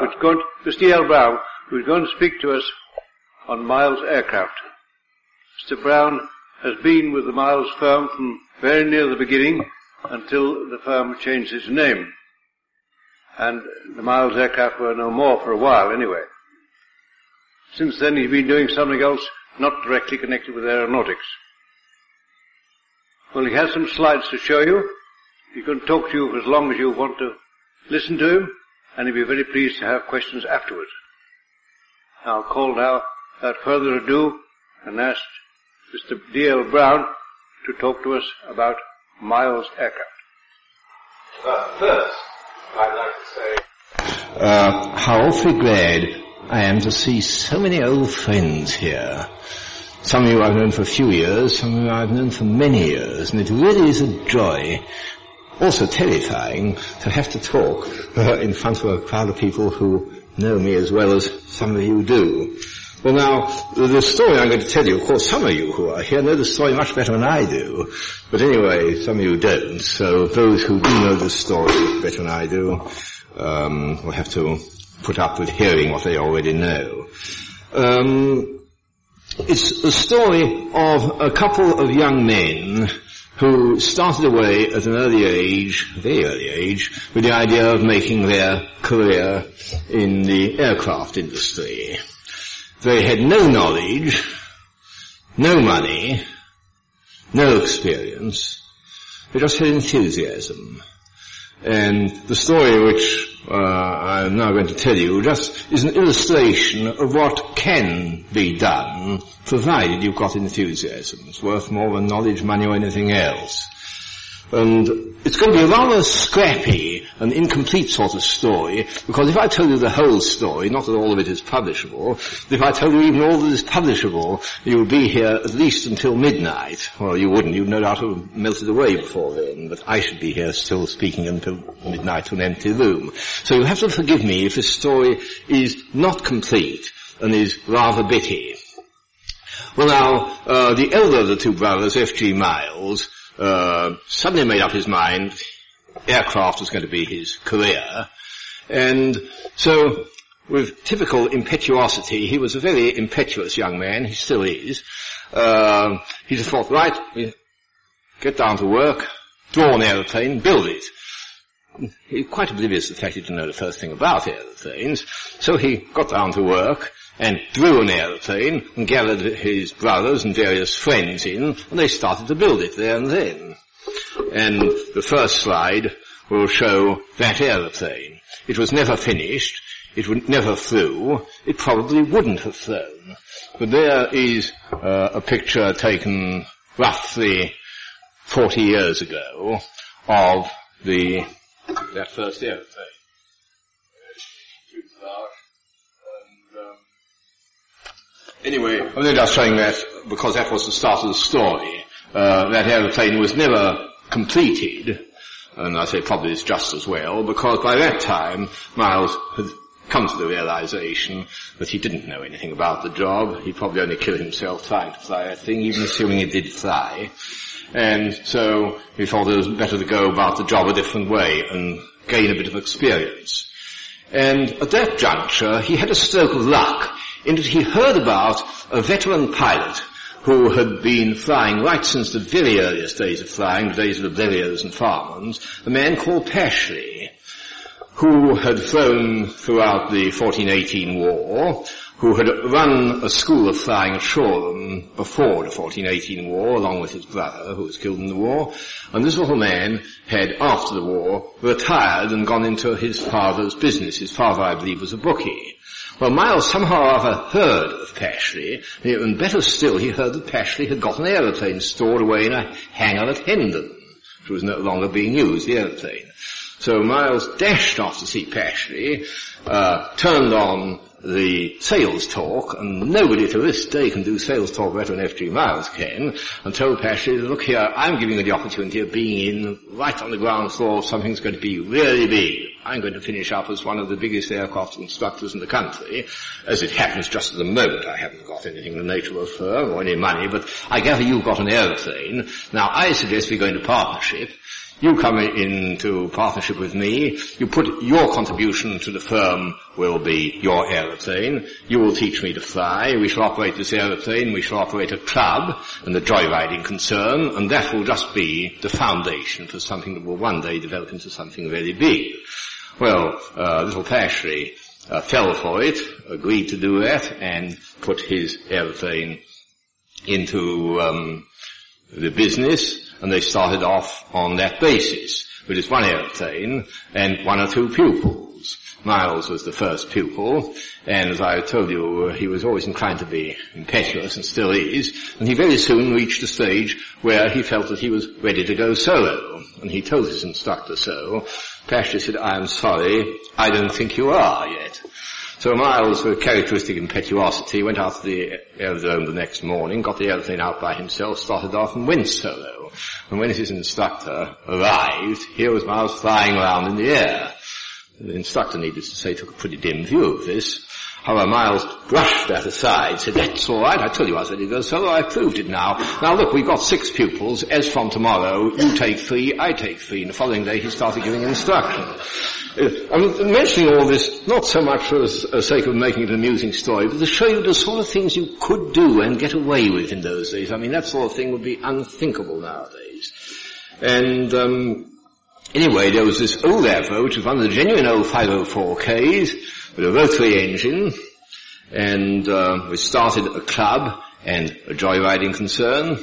who's going to, Mr. D.L. Brown, who's going to speak to us on Miles Aircraft. Mr. Brown has been with the Miles firm from very near the beginning until the firm changed its name. And the Miles aircraft were no more for a while anyway. Since then he's been doing something else not directly connected with aeronautics. Well, he has some slides to show you. He can talk to you for as long as you want to listen to him, and he'll be very pleased to have questions afterwards. I'll call now, without further ado, and ask Mr. D.L. Brown to talk to us about Miles Aircraft. Uh, first, I'd like to say uh, how awfully glad I am to see so many old friends here. Some of you I've known for a few years, some of you I've known for many years, and it really is a joy, also terrifying, to have to talk uh, in front of a crowd of people who know me as well as some of you do. Well now, the story I'm going to tell you, of course some of you who are here know the story much better than I do. But anyway, some of you don't. So those who do know the story better than I do, um, will have to put up with hearing what they already know. Um, it's a story of a couple of young men who started away at an early age, very early age, with the idea of making their career in the aircraft industry. They had no knowledge, no money, no experience. They just had enthusiasm. And the story which uh, I'm now going to tell you just is an illustration of what can be done provided you've got enthusiasm. It's worth more than knowledge, money or anything else. And it's going to be a rather scrappy and incomplete sort of story, because if I tell you the whole story, not that all of it is publishable, if I tell you even all that is publishable, you would be here at least until midnight. Well, you wouldn't. You'd no doubt have melted away before then, but I should be here still speaking until midnight to an empty room. So you have to forgive me if this story is not complete and is rather bitty. Well now, uh, the elder of the two brothers, F.G. Miles, uh, suddenly made up his mind aircraft was going to be his career. And so, with typical impetuosity, he was a very impetuous young man, he still is. Uh, he just thought, right, get down to work, draw an aeroplane, build it. He quite oblivious to the fact he didn't know the first thing about aeroplanes, so he got down to work, and drew an aeroplane and gathered his brothers and various friends in and they started to build it there and then. And the first slide will show that aeroplane. It was never finished. It never flew. It probably wouldn't have flown. But there is uh, a picture taken roughly 40 years ago of the that first aeroplane. Anyway, I'm only just showing that because that was the start of the story. Uh, that aeroplane was never completed, and I say probably it's just as well, because by that time Miles had come to the realization that he didn't know anything about the job. He'd probably only kill himself trying to fly that thing, even assuming it did fly. And so he thought it was better to go about the job a different way and gain a bit of experience. And at that juncture, he had a stroke of luck he heard about a veteran pilot who had been flying right since the very earliest days of flying, the days of the Blériots and Farmans, a man called Pashley, who had flown throughout the 1418 war, who had run a school of flying at Shoreham before the 1418 war, along with his brother, who was killed in the war. And this little man had, after the war, retired and gone into his father's business. His father, I believe, was a bookie. Well, Miles somehow or other heard of Pashley, and better still, he heard that Pashley had got an aeroplane stored away in a hangar at Hendon, which was no longer being used, the aeroplane. So Miles dashed off to see Pashley, uh, turned on the sales talk, and nobody to this day can do sales talk better than F.G. Miles can, and told Pashley, look here, I'm giving you the opportunity of being in right on the ground floor of something that's going to be really big. I'm going to finish up as one of the biggest aircraft constructors in the country. As it happens, just at the moment, I haven't got anything in the nature of a firm or any money, but I gather you've got an aeroplane. Now, I suggest we go into partnership. You come into partnership with me. You put your contribution to the firm will be your aeroplane. You will teach me to fly. We shall operate this aeroplane. We shall operate a club and a joyriding concern, and that will just be the foundation for something that will one day develop into something very big. Well, uh, little Pashley uh, fell for it, agreed to do that, and put his aeroplane into um, the business, and they started off on that basis, with just one aeroplane and one or two pupils. Miles was the first pupil, and as I told you, he was always inclined to be impetuous, and still is, and he very soon reached a stage where he felt that he was ready to go solo, and he told his instructor so. Pashley said, I am sorry, I don't think you are yet. So Miles, with characteristic impetuosity, went out to the aerodrome the next morning, got the aeroplane out by himself, started off and went solo. And when his instructor arrived, here was Miles flying around in the air. The instructor, needless to say, took a pretty dim view of this. However, Miles brushed that aside, said, that's all right, I told you I was ready to go solo, I proved it now. Now look, we've got six pupils, as from tomorrow, you take three, I take three, and the following day he started giving instructions. Uh, I'm mentioning all this not so much for the sake of making it an amusing story, but to show you the sort of things you could do and get away with in those days. I mean, that sort of thing would be unthinkable nowadays. And um, anyway, there was this old Avro, which was one of the genuine old 504Ks, with a rotary engine, and uh, we started a club and a joyriding concern,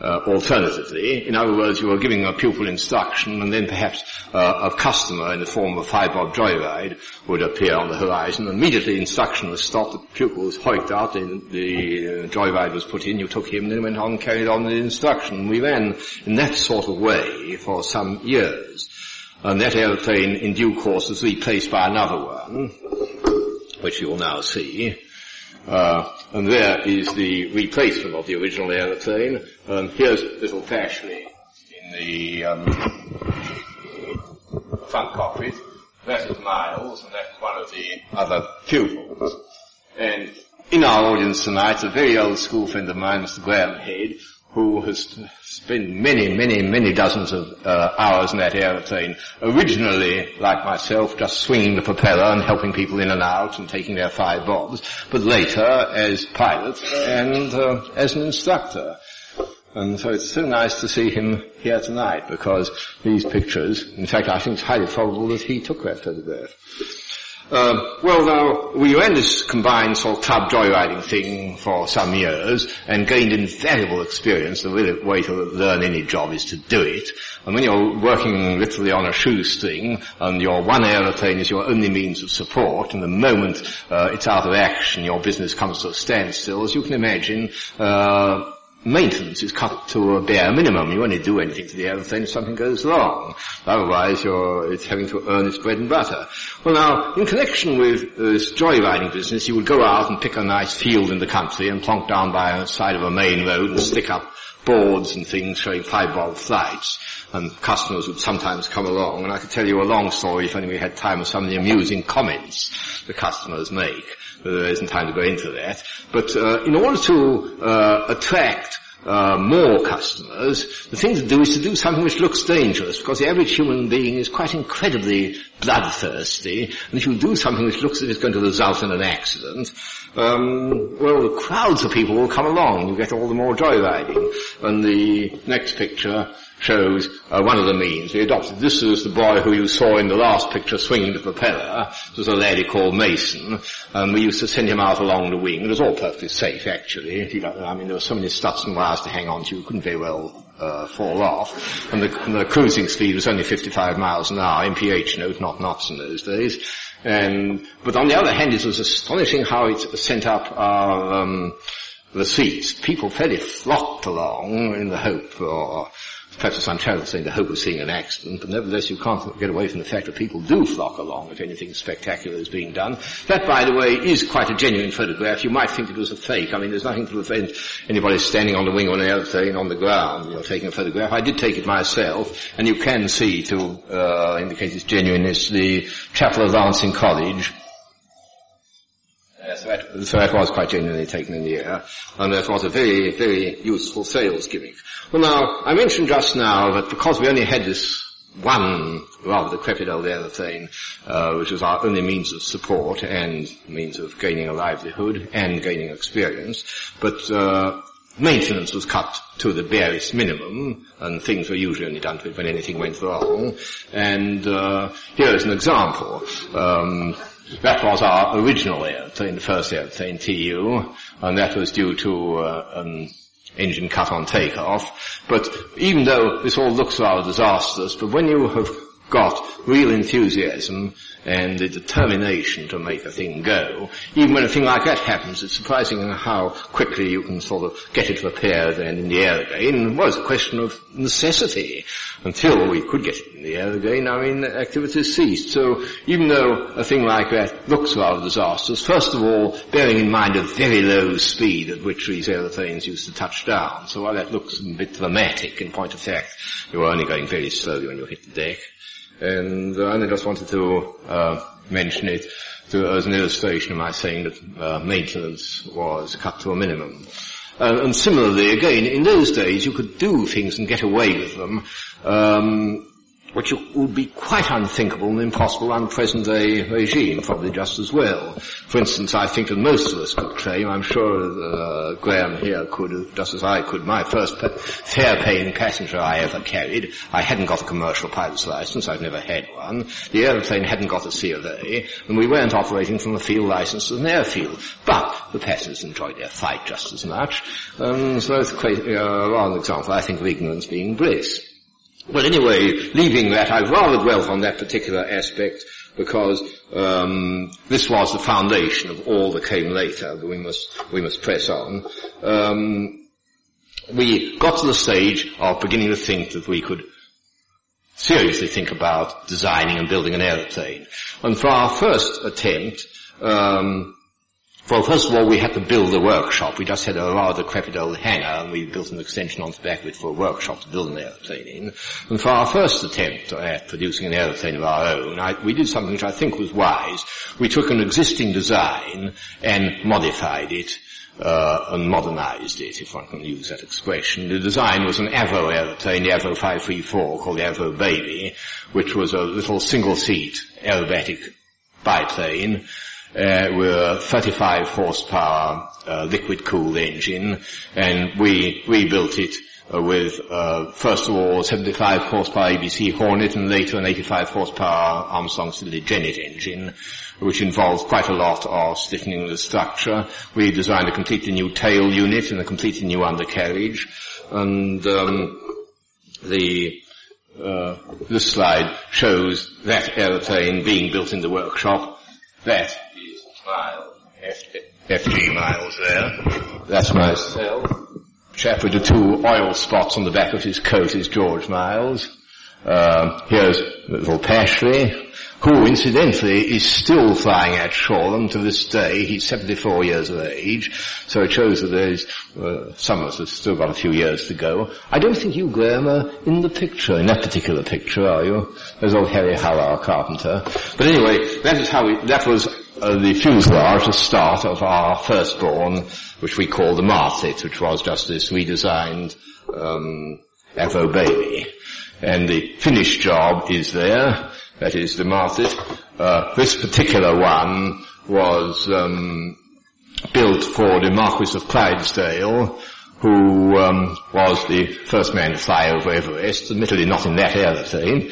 uh, alternatively. In other words, you were giving a pupil instruction and then perhaps uh, a customer in the form of a five-bob joyride would appear on the horizon. Immediately instruction was stopped, the pupil was hoiked out, and the uh, joyride was put in, you took him, then went on carried on the instruction. We ran in that sort of way for some years. And that airplane in due course was replaced by another one, which you will now see. Uh, and there is the replacement of the original aeroplane. Um, here's little Pashley in the um, front cockpit. That is Miles, and that's one of the other pupils. And in our audience tonight, a very old school friend of mine, Mr. Graham Head, who has spent many, many, many dozens of uh, hours in that aeroplane, originally, like myself, just swinging the propeller and helping people in and out and taking their five bobs, but later as pilot and uh, as an instructor. And so it's so nice to see him here tonight because these pictures, in fact I think it's highly probable that he took that photograph. Uh, well now, we ran this combined sort of club joyriding thing for some years and gained invaluable experience. The real way to learn any job is to do it. And when you're working literally on a shoestring and your one aeroplane is your only means of support and the moment uh, it's out of action your business comes to a standstill, as you can imagine, uh, maintenance is cut to a bare minimum. You only do anything to the aeroplane if something goes wrong. Otherwise, it's having to earn its bread and butter. Well now, in connection with this joyriding business, you would go out and pick a nice field in the country and plonk down by the side of a main road and stick up boards and things showing five-bob flights. And customers would sometimes come along, and I could tell you a long story if only we had time of some of the amusing comments the customers make there isn't time to go into that. But uh, in order to uh, attract uh, more customers, the thing to do is to do something which looks dangerous, because the average human being is quite incredibly bloodthirsty, and if you do something which looks as if it's going to result in an accident, um, well, crowds of people will come along. You get all the more joyriding. And the next picture shows uh, one of the means. We adopted this is the boy who you saw in the last picture swinging the propeller. It was a lady called Mason. and we used to send him out along the wing. It was all perfectly safe, actually. I mean, there were so many struts and wires to hang on to, you couldn't very well uh, fall off. And the, the, cruising speed was only 55 miles an hour, MPH note, not knots in those days. And, but on the other hand, it was astonishing how it sent up our, um, the seats. People fairly flocked along in the hope or perhaps it's unfair to say the hope of seeing an accident, but nevertheless you can't get away from the fact that people do flock along if anything spectacular is being done. That, by the way, is quite a genuine photograph. You might think it was a fake. I mean, there's nothing to prevent anybody standing on the wing or an airplane on the ground, you know, taking a photograph. I did take it myself, and you can see, to uh, indicate its genuineness, the chapel of Lancing College. So that so that was quite genuinely taken in the air, and that was a very, very useful sales gimmick. Well now, I mentioned just now that because we only had this one rather decrepit old aeroplane, uh, which was our only means of support and means of gaining a livelihood and gaining experience, but uh, maintenance was cut to the barest minimum, and things were usually only done to it when anything went wrong. And uh, here is an example. Um, that was our original first airplane, TU, and that was due to uh, an engine cut on takeoff. But even though this all looks rather disastrous, but when you have got real enthusiasm and the determination to make a thing go. Even when a thing like that happens, it's surprising how quickly you can sort of get it repaired and in the air again. It was a question of necessity. Until we could get it in the air again, I mean, activities ceased. So even though a thing like that looks rather disastrous, first of all, bearing in mind a very low speed at which these aeroplanes used to touch down. So while that looks a bit dramatic, in point of fact, you were only going very slowly when you hit the deck. And I just wanted to uh, mention it to, as an illustration of my saying that uh, maintenance was cut to a minimum. Uh, and similarly, again, in those days you could do things and get away with them. Um, which would be quite unthinkable and impossible under present day regime, probably just as well. For instance, I think that most of us could claim, I'm sure uh, Graham here could, just as I could, my first fare-paying passenger I ever carried, I hadn't got a commercial pilot's license, I've never had one, the aeroplane hadn't got a C of a and we weren't operating from a field license as an airfield. But the passengers enjoyed their flight just as much, um, so it's quite uh, an example, I think, of ignorance being bliss. Well, anyway, leaving that, I've rather dwelt on that particular aspect because um, this was the foundation of all that came later. We must we must press on. Um, we got to the stage of beginning to think that we could seriously think about designing and building an aeroplane. And for our first attempt, um, well, first of all, we had to build a workshop. We just had a rather decrepit old hangar, and we built an extension on the back of it for a workshop to build an aeroplane in. And for our first attempt at producing an aeroplane of our own, I, we did something which I think was wise. We took an existing design and modified it. Uh, and modernized it, if one can use that expression. The design was an Avro aeroplane, the Avro 534, called the Avro Baby, which was a little single-seat aerobatic biplane, were 35 horsepower uh, liquid cooled engine, and we rebuilt it uh, with uh, first of all 75 horsepower ABC Hornet and later an 85 horsepower Armstrong Siddeley Genet engine, which involved quite a lot of stiffening the structure. We designed a completely new tail unit and a completely new undercarriage, and um, the uh, this slide shows that aeroplane being built in the workshop. That Miles. FG Miles there. That's myself. Chap with the two oil spots on the back of his coat is George Miles. Uh, here's little Pashley, who incidentally is still flying at Shoreham to this day. He's 74 years of age, so it shows that there's, uh, some of us have still got a few years to go. I don't think you, Graham, are in the picture, in that particular picture, are you? There's old Harry Hull, our carpenter. But anyway, that is how we, that was uh, the fuselage, the start of our firstborn, which we call the Martlet, which was just this redesigned um, Avro baby. And the finished job is there, that is the Martlet. Uh, this particular one was um, built for the Marquis of Clydesdale, who um, was the first man to fly over Everest, admittedly not in that aeroplane,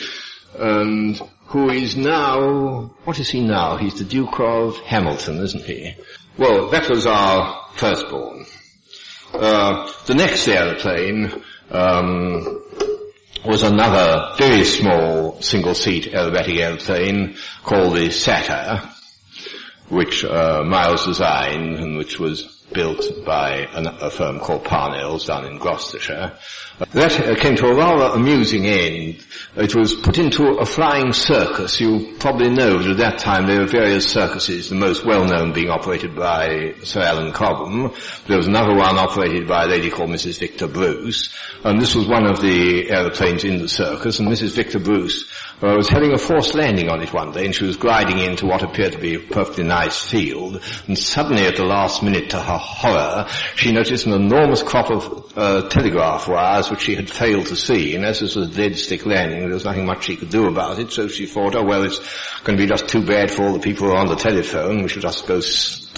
and who is now, what is he now? He's the Duke of Hamilton, isn't he? Well, that was our firstborn. Uh, the next aeroplane um, was another very small single-seat aerobatic aeroplane called the Satyr, which uh, Miles designed and which was built by an, a firm called Parnell's down in Gloucestershire. That uh, came to a rather amusing end. It was put into a flying circus. You probably know that at that time there were various circuses, the most well-known being operated by Sir Alan Cobham. There was another one operated by a lady called Mrs. Victor Bruce, and this was one of the aeroplanes in the circus, and Mrs. Victor Bruce uh, was having a forced landing on it one day, and she was gliding into what appeared to be a perfectly nice field, and suddenly at the last minute, to her horror, she noticed an enormous crop of uh, telegraph wires which she had failed to see, and as this was a dead stick landing, there was nothing much she could do about it, so she thought, oh well, it's going to be just too bad for all the people who are on the telephone, we should just go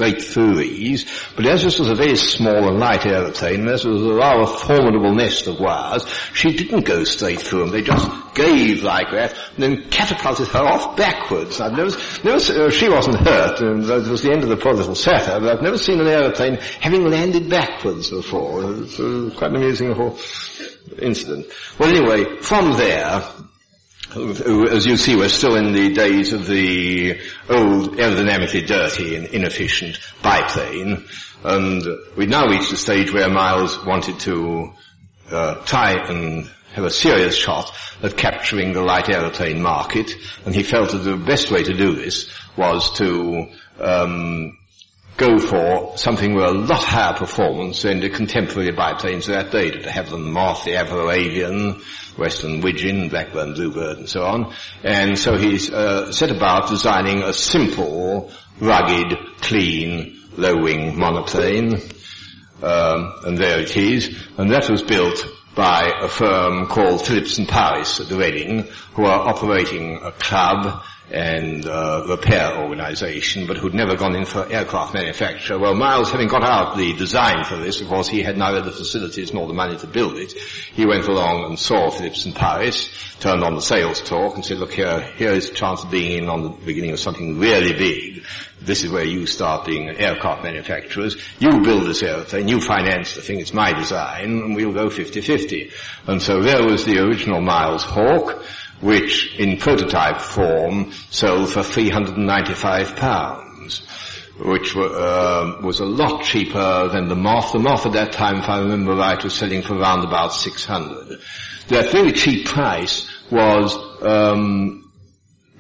straight through these. But as this was a very small and light aeroplane, it was a rather formidable nest of wires, she didn't go straight through them, they just gave like that, and then catapulted her off backwards. I've never, never uh, she wasn't hurt, and it was the end of the poor little satyr, but I've never seen an aeroplane having landed backwards before. It was quite an amusing whole incident. Well anyway, from there, as you see, we're still in the days of the old, aerodynamically dirty and inefficient biplane, and we've now reached a stage where Miles wanted to uh, try and have a serious shot at capturing the light aeroplane market, and he felt that the best way to do this was to um, go for something with a lot higher performance than the contemporary biplanes of that day, to have the Moth, the Avro Avian, Westland Widgeon, Blackburn Bluebird, and so on. And so he uh, set about designing a simple, rugged, clean, low-wing monoplane. Um, and there it is. And that was built by a firm called Phillips and Powis at the Reading, who are operating a club and uh, repair organization, but who'd never gone in for aircraft manufacture. Well, Miles, having got out the design for this, of course, he had neither the facilities nor the money to build it. He went along and saw Phillips and Powis, turned on the sales talk, and said, "Look here, here is a chance of being in on the beginning of something really big. This is where you start being aircraft manufacturers. You build this airplane, you finance the thing. It's my design, and we'll go 50-50." And so there was the original Miles Hawk which in prototype form sold for 395 pounds, which were, uh, was a lot cheaper than the Moth. The Moth at that time, if I remember right, was selling for around about 600. That very cheap price was um,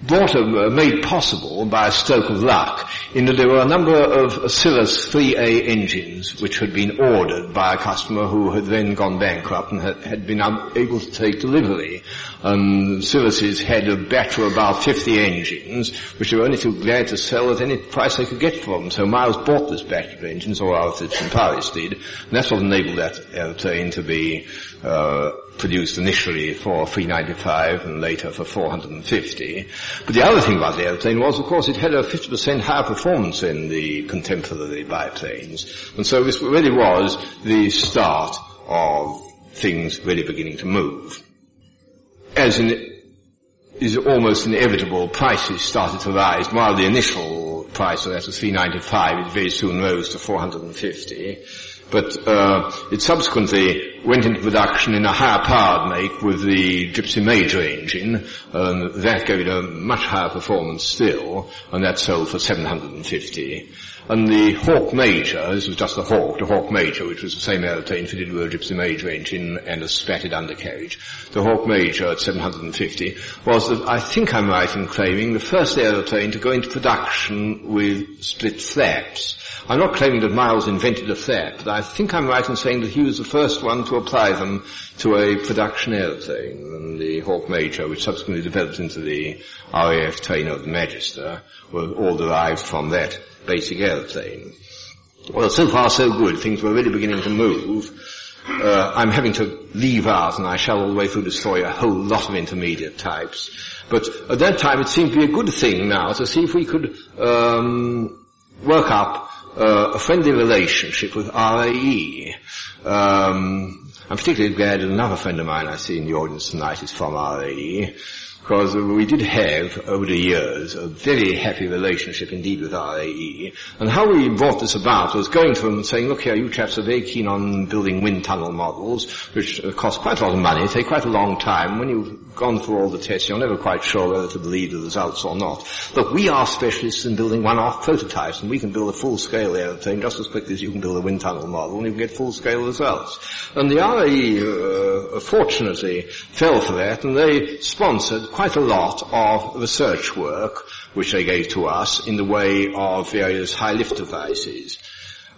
brought, uh, made possible by a stroke of luck in that there were a number of Cirrus 3A engines which had been ordered by a customer who had then gone bankrupt and had, had been unable to take delivery. And Cirrus's had a batch of about 50 engines which they were only too glad to sell at any price they could get for them. So Miles bought this batch of engines, or and Powis did, and that's what enabled that airplane to be uh, produced initially for 395 and later for 450. But the other thing about the airplane was, of course, it had a 50% higher performance than the contemporary biplanes. And so this really was the start of things really beginning to move. As in, is almost inevitable, prices started to rise. While the initial price, of that was 395, it very soon rose to 450 but uh, it subsequently went into production in a higher powered make with the Gipsy Major engine, and that gave it a much higher performance still, and that sold for 750. And the Hawk Major, this was just the Hawk, the Hawk Major, which was the same aeroplane fitted with a Gipsy Major engine and a spatted undercarriage. The Hawk Major at 750 was, the, I think I'm right in claiming, the first aeroplane to go into production with split flaps. I'm not claiming that Miles invented a flap, but I think I'm right in saying that he was the first one to apply them to a production aeroplane, and the Hawk Major, which subsequently developed into the RAF trainer of the Magister, were all derived from that basic aeroplane. Well, so far so good. Things were really beginning to move. Uh, I'm having to leave out, and I shall all the way through destroy a whole lot of intermediate types. But at that time, it seemed to be a good thing now to see if we could um, work up uh, a friendly relationship with RAE. Um, I'm particularly glad that another friend of mine I see in the audience tonight is from RAE. Because we did have, over the years, a very happy relationship indeed with RAE. And how we brought this about was going to them and saying, look here, you chaps are very keen on building wind tunnel models, which cost quite a lot of money, take quite a long time. When you've gone through all the tests, you're never quite sure whether to believe the results or not. Look, we are specialists in building one-off prototypes, and we can build a full-scale aeroplane just as quickly as you can build a wind tunnel model, and you can get full-scale results. And the RAE, uh, fortunately, fell for that, and they sponsored quite a lot of research work which they gave to us in the way of various high lift devices.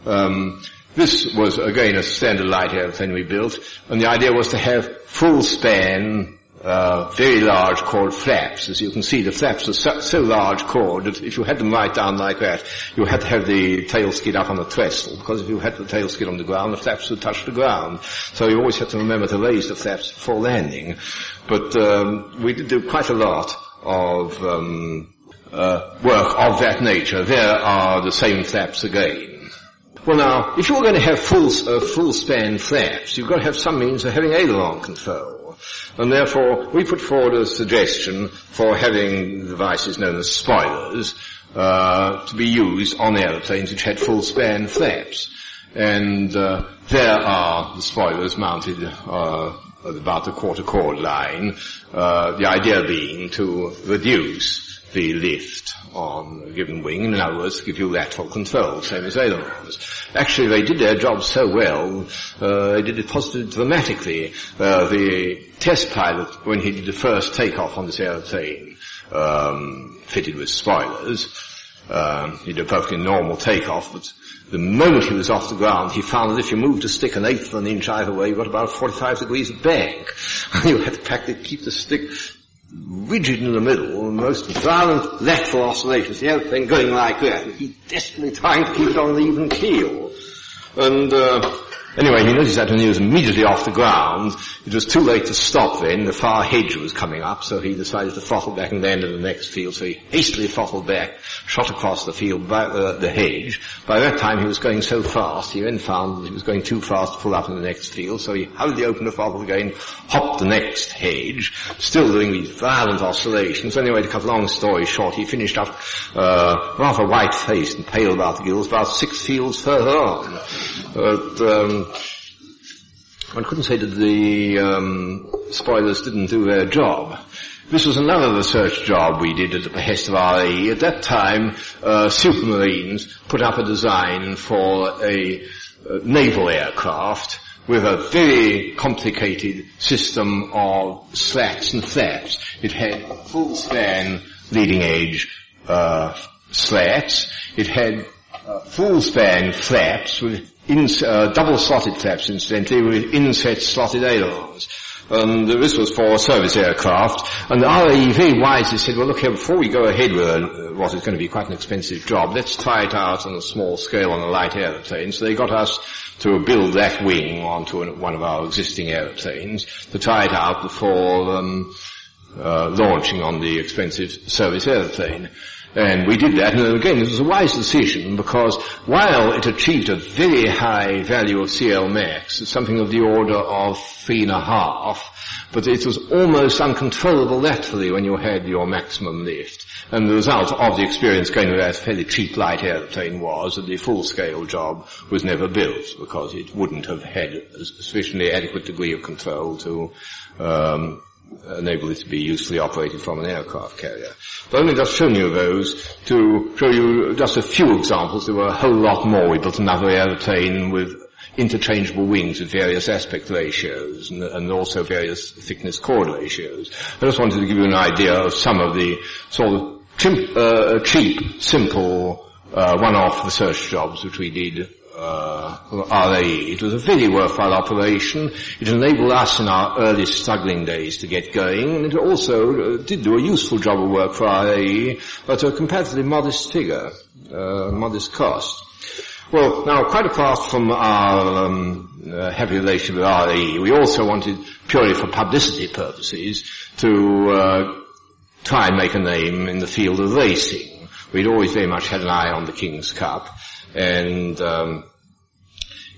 Um, this was again a standard light airplane we built, and the idea was to have full span uh, very large chord flaps. As you can see, the flaps are so, so, large chord that if you had them right down like that, you had to have the tail skid up on the trestle, because if you had the tail skid on the ground, the flaps would touch the ground. So you always had to remember to raise the flaps before landing. But um, we did do quite a lot of um, uh, work of that nature. There are the same flaps again. Well now, if you're going to have full, uh, full span flaps, you've got to have some means of having aileron control. And therefore, we put forward a suggestion for having devices known as spoilers uh, to be used on aeroplanes which had full span flaps. And uh, there are the spoilers mounted uh, at about the quarter chord line, uh, the idea being to reduce the lift on a given wing, in other words, give you lateral control, same as ailerons. Actually, they did their job so well, uh, they did it positively dramatically. Uh, the test pilot, when he did the first takeoff on this airplane, um, fitted with spoilers, um, he did a perfectly normal takeoff, but the moment he was off the ground, he found that if you moved a stick an eighth of an inch either way, you got about 45 degrees of bank. And you had to practically keep the stick rigid in the middle, most violent lateral oscillations, the thing going like that. He's desperately trying to keep it on an even keel. And uh, Anyway, he noticed that when he was immediately off the ground, it was too late to stop then. The far hedge was coming up, so he decided to throttle back and land in the next field. So he hastily throttled back, shot across the field by uh, the hedge. By that time he was going so fast, he then found that he was going too fast to pull up in the next field, so he hurriedly opened the throttle again, hopped the next hedge, still doing these violent oscillations. Anyway, to cut a long story short, he finished up uh, rather white-faced and pale about the gills about six fields further on. But, um, one couldn't say that the um, spoilers didn't do their job. This was another research job we did at the behest of RAE. At that time, uh, Supermarines put up a design for a uh, naval aircraft with a very complicated system of slats and flaps. It had full span leading edge uh, slats. It had uh, full span flaps with in, uh, double slotted flaps incidentally with inset slotted ailerons. And this was for service aircraft. And the RAE wisely said, well look here, before we go ahead with uh, what is going to be quite an expensive job, let's try it out on a small scale on a light aeroplane. So they got us to build that wing onto an, one of our existing aeroplanes to try it out before um, uh, launching on the expensive service aeroplane. And we did that, and again, it was a wise decision because while it achieved a very high value of CL max, something of the order of three and a half, but it was almost uncontrollable laterally when you had your maximum lift. And the result of the experience going with that fairly cheap light airplane was that the full-scale job was never built because it wouldn't have had a sufficiently adequate degree of control to um, enable it to be usefully operated from an aircraft carrier. But only just shown you those to show you just a few examples. There were a whole lot more. We built another aeroplane with interchangeable wings with various aspect ratios and, and, also various thickness chord ratios. I just wanted to give you an idea of some of the sort of cheap, uh, cheap simple, uh, one-off research jobs which we did uh, RAE. It was a very worthwhile operation. It enabled us in our early struggling days to get going, and it also uh, did do a useful job of work for RAE at a comparatively modest figure, uh, modest cost. Well, now, quite apart from our um, uh, heavy relation with RAE, we also wanted, purely for publicity purposes, to uh, try and make a name in the field of racing. We'd always very much had an eye on the King's Cup, and um,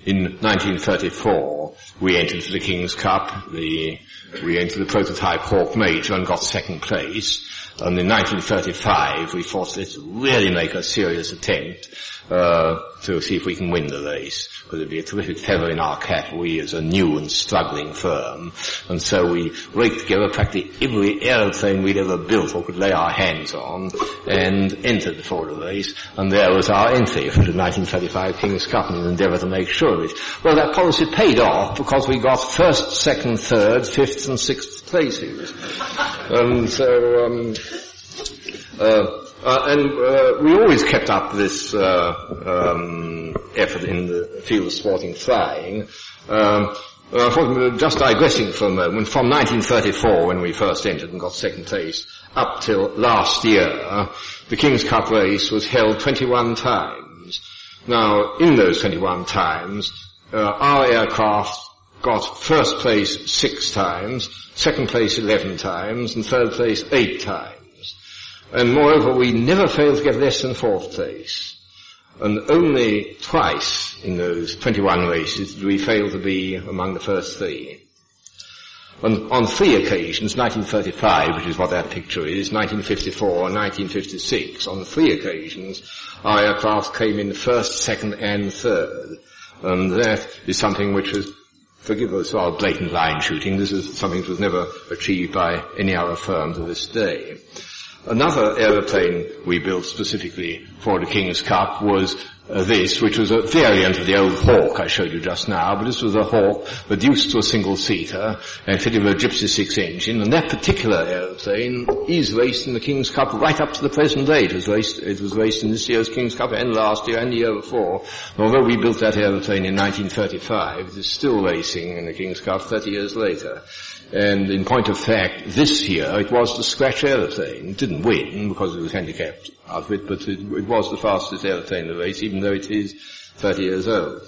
in 1934 we entered the King's Cup. The we entered the prototype Hawk Major and got second place. And in 1935, we thought let's really make a serious attempt uh, to see if we can win the race. Because it'd be a terrific feather in our cap, we as a new and struggling firm. And so we raked together practically every aeroplane we'd ever built or could lay our hands on and entered the race. And there was our entry for the 1935 King's Cup and an endeavour to make sure of it. Well, that policy paid off because we got first, second, third, fifth and sixth places. and so, um, uh, and uh, we always kept up this uh, um, effort in the field of sporting flying. Um, uh, just digressing for a moment, from 1934 when we first entered and got second place up till last year, the King's Cup race was held 21 times. Now, in those 21 times, uh, our aircraft got first place six times, second place 11 times, and third place eight times. And moreover, we never failed to get less than fourth place. And only twice in those 21 races did we fail to be among the first three. On, on three occasions, 1935, which is what that picture is, 1954 and 1956, on three occasions, our aircraft came in first, second and third. And that is something which was forgive us our blatant line shooting, this is something that was never achieved by any other firm to this day. Another aeroplane we built specifically for the King's Cup was uh, this, which was a variant of the old Hawk I showed you just now, but this was a Hawk reduced to a single-seater and fitted with a Gipsy 6 engine, and that particular aeroplane is raced in the King's Cup right up to the present day. It was raced, it was raced in this year's King's Cup and last year and the year before. Although we built that aeroplane in 1935, it is still racing in the King's Cup 30 years later. And in point of fact, this year it was the scratch aeroplane. It didn't win because it was handicapped outfit, but it, but it was the fastest aeroplane in the race, even though it is 30 years old.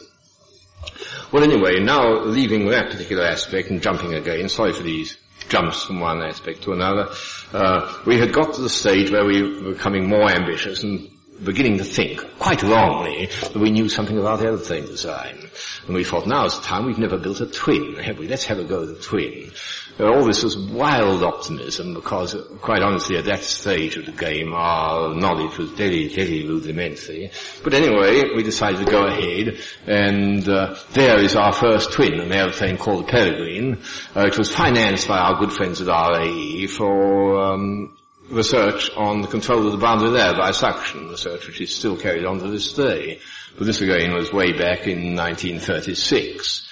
Well anyway, now leaving that particular aspect and jumping again, sorry for these jumps from one aspect to another, uh, we had got to the stage where we were becoming more ambitious and beginning to think, quite wrongly, that we knew something about aeroplane design. And we thought, now's the time, we've never built a twin, have we? Let's have a go at a twin. all this was wild optimism because, quite honestly, at that stage of the game, our knowledge was very, very rudimentary. But anyway, we decided to go ahead, and uh, there is our first twin, an airplane called Peregrine. Uh, it was financed by our good friends at RAE for um, research on the control of the boundary layer by suction, research which is still carried on to this day. But this again was way back in 1936.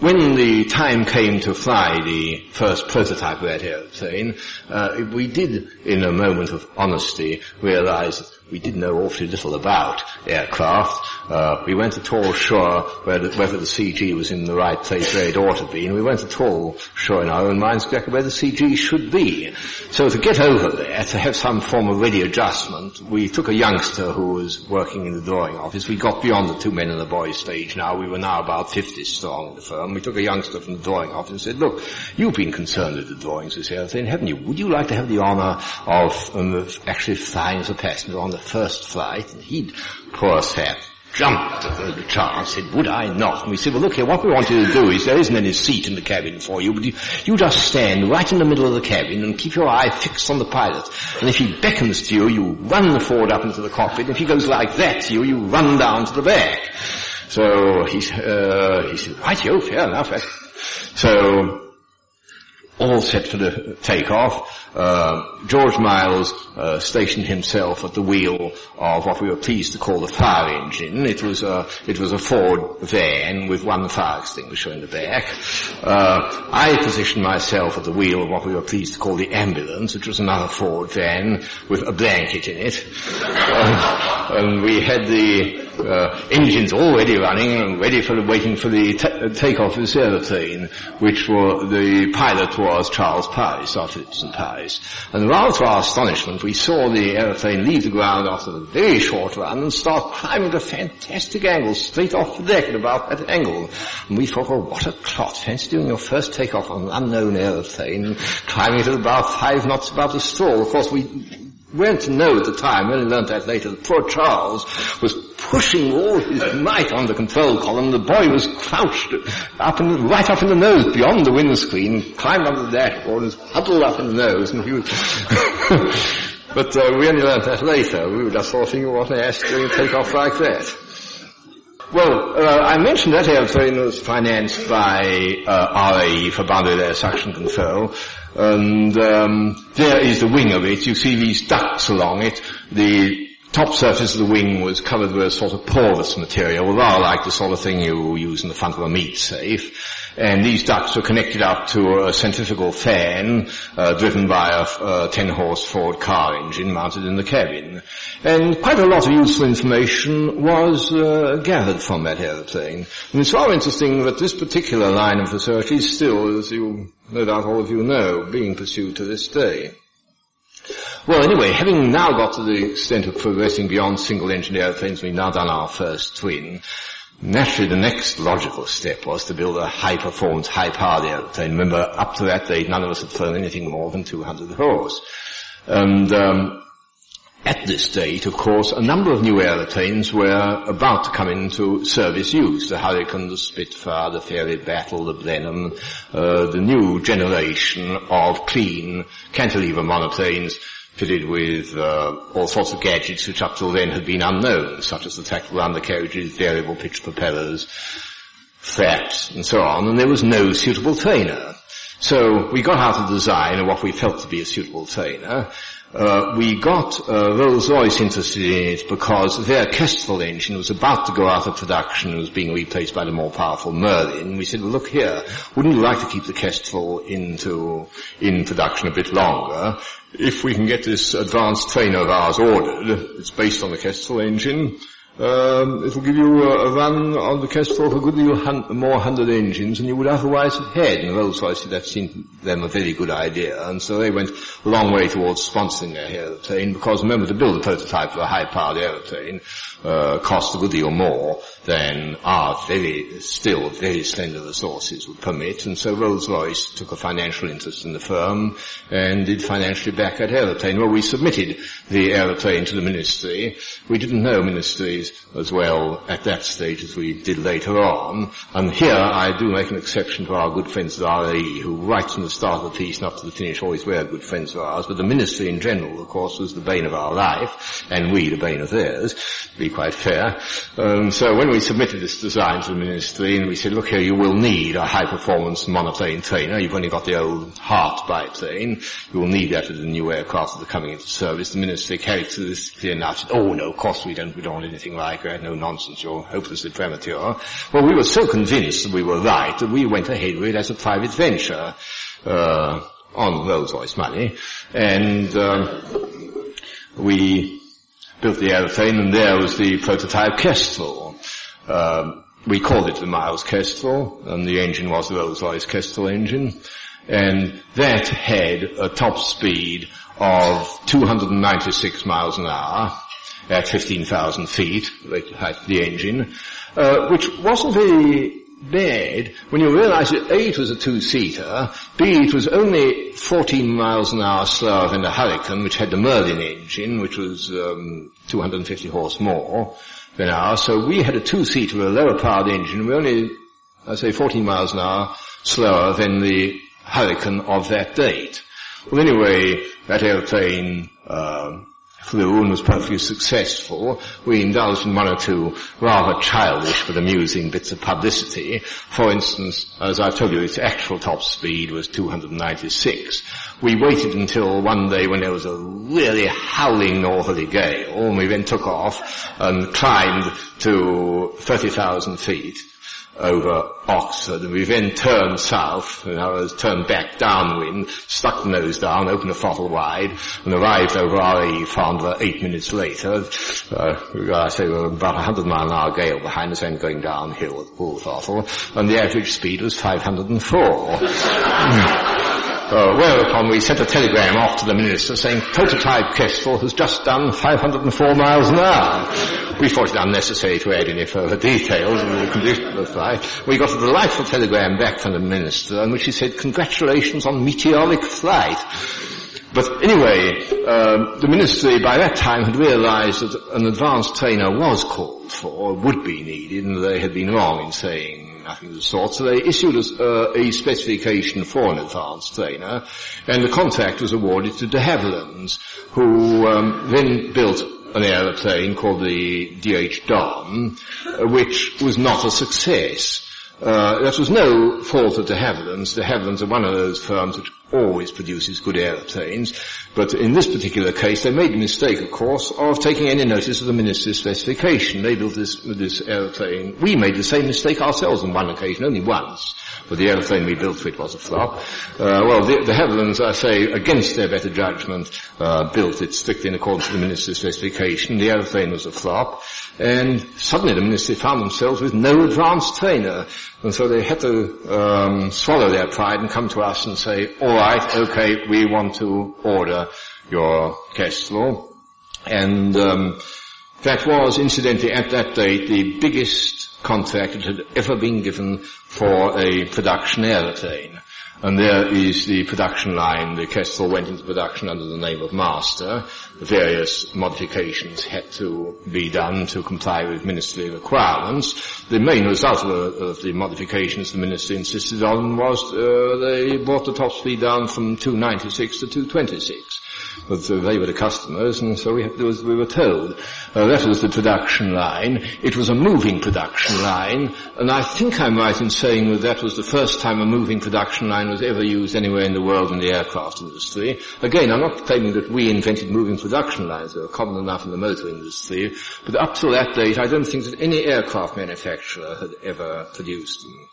When the time came to fly the first prototype of that airplane, uh, we did, in a moment of honesty, realize we didn't know awfully little about aircraft. Uh, we went at all sure whether, whether the CG was in the right place where it ought to be, and we weren't at all sure in our own minds exactly where the CG should be. So to get over there, to have some form of ready adjustment, we took a youngster who was working in the drawing office. We got beyond the two men and a boy stage now. We were now about 50 strong in the firm. We took a youngster from the drawing office and said, look, you've been concerned with the drawings this airplane, haven't you? Would you like to have the honor of, um, of actually flying as a passenger on the first flight, and he'd, poor sap, jumped at the chance, said, would I not? And we said, well look here, what we want you to do is there isn't any seat in the cabin for you, but you, you just stand right in the middle of the cabin and keep your eye fixed on the pilot. And if he beckons to you, you run forward up into the cockpit. And if he goes like that to you, you run down to the back. So he, uh, he said, right, yo, fair enough. So all set for the takeoff. Uh, George Miles uh, stationed himself at the wheel of what we were pleased to call the fire engine. It was a it was a Ford van with one fire extinguisher in the back. Uh, I positioned myself at the wheel of what we were pleased to call the ambulance, which was another Ford van with a blanket in it. and we had the uh, engines already running and ready for the, waiting for the t- takeoff of the aeroplane, which were, the pilot was Charles Arthur St. Pice. And rather to our astonishment, we saw the aeroplane leave the ground after a very short run and start climbing at a fantastic angle straight off the deck at about that angle. And we thought, well, what a clot. Fancy doing your first takeoff on an unknown aeroplane, climbing at about five knots above the stall. Of course, we weren't to know at the time, we only learned that later, that poor Charles was pushing all his might on the control column. The boy was crouched up in right up in the nose, beyond the windscreen, climbed onto the dashboard, was huddled up in the nose, and he was... but uh, we only learned that later. We were just thinking, what on earth doing a takeoff like that? Well, uh, I mentioned that airplane was financed by uh, RAE for boundary layer suction control, and um, there is the wing of it. You see these ducts along it. The top surface of the wing was covered with a sort of porous material, rather like the sort of thing you use in the front of a meat safe. And these ducts were connected up to a centrifugal fan uh, driven by a, a 10-horse Ford car engine mounted in the cabin. And quite a lot of useful information was uh, gathered from that aeroplane. And it's rather interesting that this particular line of research is still, as you no doubt all of you know, being pursued to this day. Well, anyway, having now got to the extent of progressing beyond single-engine airplanes, we've now done our first twin. Naturally, the next logical step was to build a high-performance, high-powered airplane. Remember, up to that date, none of us had flown anything more than 200 horse. And um, at this date, of course, a number of new aeroplanes were about to come into service use. The Hurricane, the Spitfire, the Fairey Battle, the Blenheim, uh, the new generation of clean cantilever monoplanes fitted with uh, all sorts of gadgets which up till then had been unknown, such as the tractable undercarriages, variable pitch propellers, flaps, and so on, and there was no suitable trainer. So we got out a design of what we felt to be a suitable trainer, uh, we got uh, Rolls-Royce interested in it because their Kestrel engine was about to go out of production and was being replaced by the more powerful Merlin. We said, well, look here, wouldn't you like to keep the Kestrel into, in production a bit longer? If we can get this advanced trainer of ours ordered, it's based on the Kestrel engine, um, it will give you a, a, run on the Kestrel for a good deal hun- more hundred engines than you would otherwise have had. And Rolls-Royce that seemed them a very good idea. And so they went a long way towards sponsoring their aeroplane because remember to build a prototype for a high-powered aeroplane uh, cost a good deal more than our very, still very slender resources would permit. And so Rolls-Royce took a financial interest in the firm and did financially back that aeroplane. Well, we submitted the aeroplane to the ministry. We didn't know as well at that stage as we did later on. And here I do make an exception to our good friends at RAE, who right from the start of the piece and up to the finish always were good friends of ours. But the ministry in general, of course, was the bane of our life, and we the bane of theirs, to be quite fair. Um, so when we submitted this design to the ministry, and we said, look here, you will need a high-performance monoplane trainer. You've only got the old Hart biplane. You will need that as the new aircraft that are coming into service. The ministry carried through this clear enough. Said, oh no, of course we don't. We don't want anything like that. No nonsense. You're hopelessly premature. Well, we were so convinced that we were right that we went ahead with it as a private venture. Uh, on Rolls-Royce money, and um, we built the aeroplane, and there was the prototype Kestrel. Um, we called it the Miles Kestrel, and the engine was the Rolls-Royce Kestrel engine, and that had a top speed of 296 miles an hour at 15,000 feet, the engine, uh, which wasn't very bad when you realize that A, it was a two-seater, B, it was only 14 miles an hour slower than the Hurricane, which had the Merlin engine, which was um, 250 horse more than ours. So we had a two-seater with a lower powered engine. We only, I say, 14 miles an hour slower than the Hurricane of that date. Well, anyway, that airplane um, flew and was perfectly successful. We indulged in one or two rather childish but amusing bits of publicity. For instance, as I've told you, its actual top speed was 296. We waited until one day when there was a really howling northerly gale, and we then took off and climbed to 30,000 feet over Oxford, and we then turned south, and I was turned back downwind, stuck the nose down, opened the throttle wide, and arrived over RAE Farnborough eight minutes later. Uh, I say we were about a hundred mile an hour gale behind us and going downhill at full throttle, and the average speed was 504. Uh, whereupon we sent a telegram off to the minister saying prototype Kestrel has just done 504 miles an hour. We thought it unnecessary to add any further details in the condition of. We got a delightful telegram back from the minister in which he said, congratulations on meteoric flight. but anyway, uh, the ministry by that time had realized that an advanced trainer was called for, or would be needed, and they had been wrong in saying nothing of the sort. So they issued a, uh, a specification for an advanced trainer, and the contract was awarded to de Havilland, who um, then built an aeroplane called the DH Don, which was not a success. Uh, that was no fault of de Havillands. De Havillands are one of those firms which always produces good aeroplanes, but in this particular case they made the mistake, of course, of taking any notice of the minister's specification. They built this, this aeroplane. We made the same mistake ourselves on one occasion, only once but the aeroplane we built for it was a flop. Uh, well, the, the Havillands, I say, against their better judgment, uh, built it strictly in accordance with the minister's specification. The aeroplane was a flop, and suddenly the ministry found themselves with no advanced trainer, and so they had to um, swallow their pride and come to us and say, "All right, okay, we want to order your Kestrel," and um, that was, incidentally, at that date, the biggest contract that had ever been given for a production aeroplane. And there is the production line. The Kestrel went into production under the name of Master. Various modifications had to be done to comply with ministry requirements. The main result of, the modifications the ministry insisted on was uh, they brought the top speed down from 296 to 226 but they were the customers, and so we had to do as we were told. Uh, that was the production line. It was a moving production line, and I think I'm right in saying that that was the first time a moving production line was ever used anywhere in the world in the aircraft industry. Again, I'm not claiming that we invented moving production lines. They were common enough in the motor industry, but up to that date, I don't think that any aircraft manufacturer had ever produced them.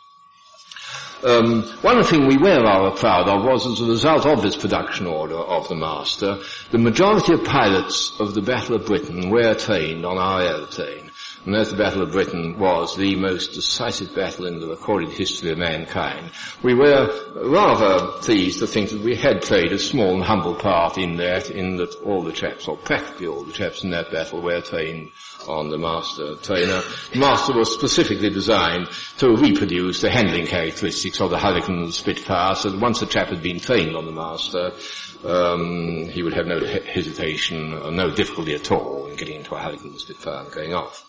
Um, one thing we were rather proud of was as a result of this production order of the Master, the majority of pilots of the Battle of Britain were trained on our aeroplane. And as the Battle of Britain was the most decisive battle in the recorded history of mankind, we were rather pleased to think that we had played a small and humble part in that, in that all the chaps, or practically all the chaps in that battle were trained on the master trainer. The master was specifically designed to reproduce the handling characteristics of the Hurricane Spitfire, so that once a chap had been trained on the master, um, he would have no hesitation no difficulty at all in getting into a Hurricane Spitfire and going off.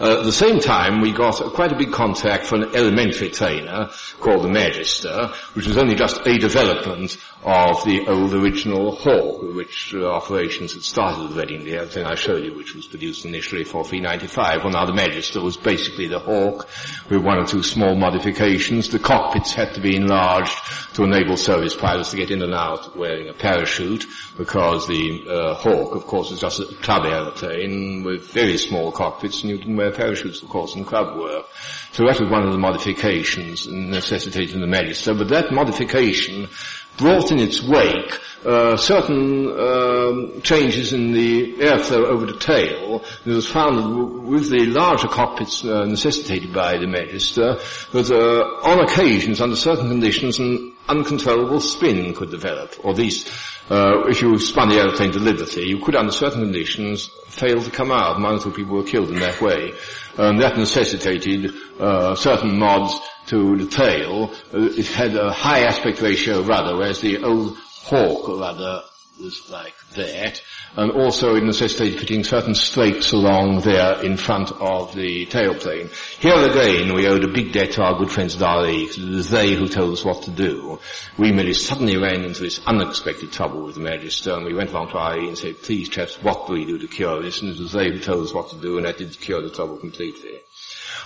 Uh, at the same time, we got quite a big contract for an elementary trainer called the Magister, which was only just a development of the old original Hawk, which uh, operations had started already in the everything I showed you, which was produced initially for 395. Well, now the Magister was basically the Hawk with one or two small modifications. The cockpits had to be enlarged to enable service pilots to get in and out wearing a parachute, because the uh, Hawk, of course, is just a club aeroplane with very small cockpits, and you didn't wear parachutes, of course, and club work. So that was one of the modifications necessitating the Magister. But that modification brought in its wake uh, certain uh, changes in the airflow over the tail. It was found that with the larger cockpits uh, necessitated by the Magister, that uh, on occasions, under certain conditions, an uncontrollable spin could develop, or least uh, if you spun the aeroplane to liberty, you could, under certain conditions, fail to come out. One or two people were killed in that way. And that necessitated uh, certain mods to the tail. Uh, it had a high aspect ratio rudder, whereas the old Hawk rudder was like that and also it necessitated putting certain strakes along there in front of the tailplane. Here again, we owed a big debt to our good friends RAE, because it was they who told us what to do. We merely suddenly ran into this unexpected trouble with the Magister, and we went along to RAE and said, please chaps, what do we do to cure this? And it was they who told us what to do, and that did cure the trouble completely.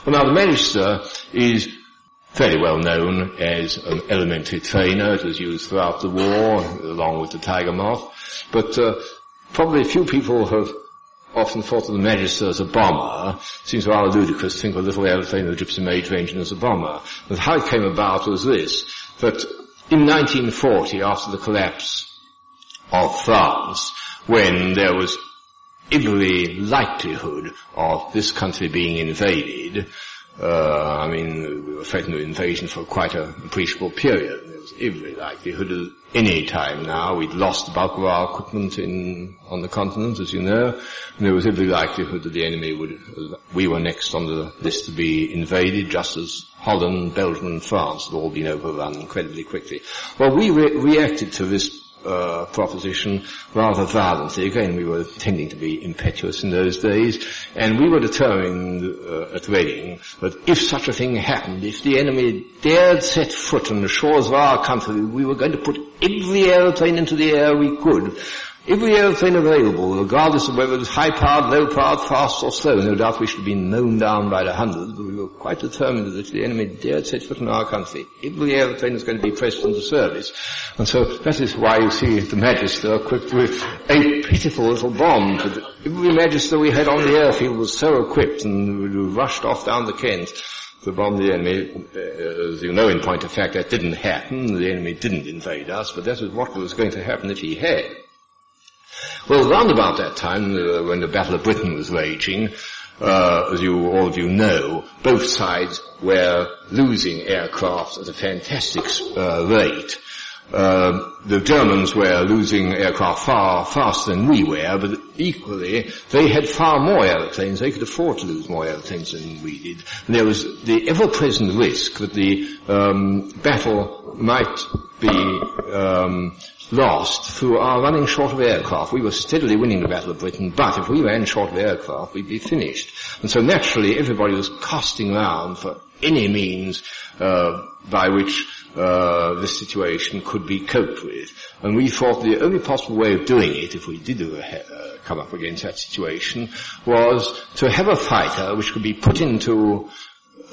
Well now, the Magister is fairly well known as an elementary trainer. It was used throughout the war, along with the Tiger Moth. But uh, Probably few people have often thought of the Magister as a bomber. Seems rather ludicrous to think of a little aeroplane of Gipsy Major engine as a bomber. But how it came about was this, that in 1940, after the collapse of France, when there was every likelihood of this country being invaded, uh, I mean, we were threatened with invasion for quite an appreciable period. There was every likelihood of any time now. We'd lost the bulk of our equipment in, on the continent, as you know, and there was every likelihood that the enemy would, we were next on the list to be invaded, just as Holland, Belgium and France had all been overrun incredibly quickly. Well, we re- reacted to this uh, proposition rather violently. Again, we were tending to be impetuous in those days, and we were determined uh, at Reading that if such a thing happened, if the enemy dared set foot on the shores of our country, we were going to put every aeroplane into the air we could Every airplane available, regardless of whether it was high-powered, low-powered, fast or slow, no doubt we should have been mown down by the hundreds, but we were quite determined that if the enemy dared set foot in our country, every airplane was going to be pressed into service. And so that is why you see the Magister equipped with a pitiful little bomb. Every Magister we had on the airfield was so equipped and we rushed off down the Kent to bomb the enemy. As you know, in point of fact, that didn't happen. The enemy didn't invade us, but that was what was going to happen if he had. Well, round about that time, uh, when the Battle of Britain was raging, uh, as you all of you know, both sides were losing aircraft at a fantastic uh, rate. Uh, the Germans were losing aircraft far faster than we were, but equally, they had far more airplanes. They could afford to lose more airplanes than we did. And there was the ever-present risk that the um, battle might be um, lost through our running short of aircraft. We were steadily winning the Battle of Britain, but if we ran short of aircraft, we'd be finished. And so naturally, everybody was casting around for any means uh, by which uh, this situation could be coped with. And we thought the only possible way of doing it, if we did uh, come up against that situation, was to have a fighter which could be put into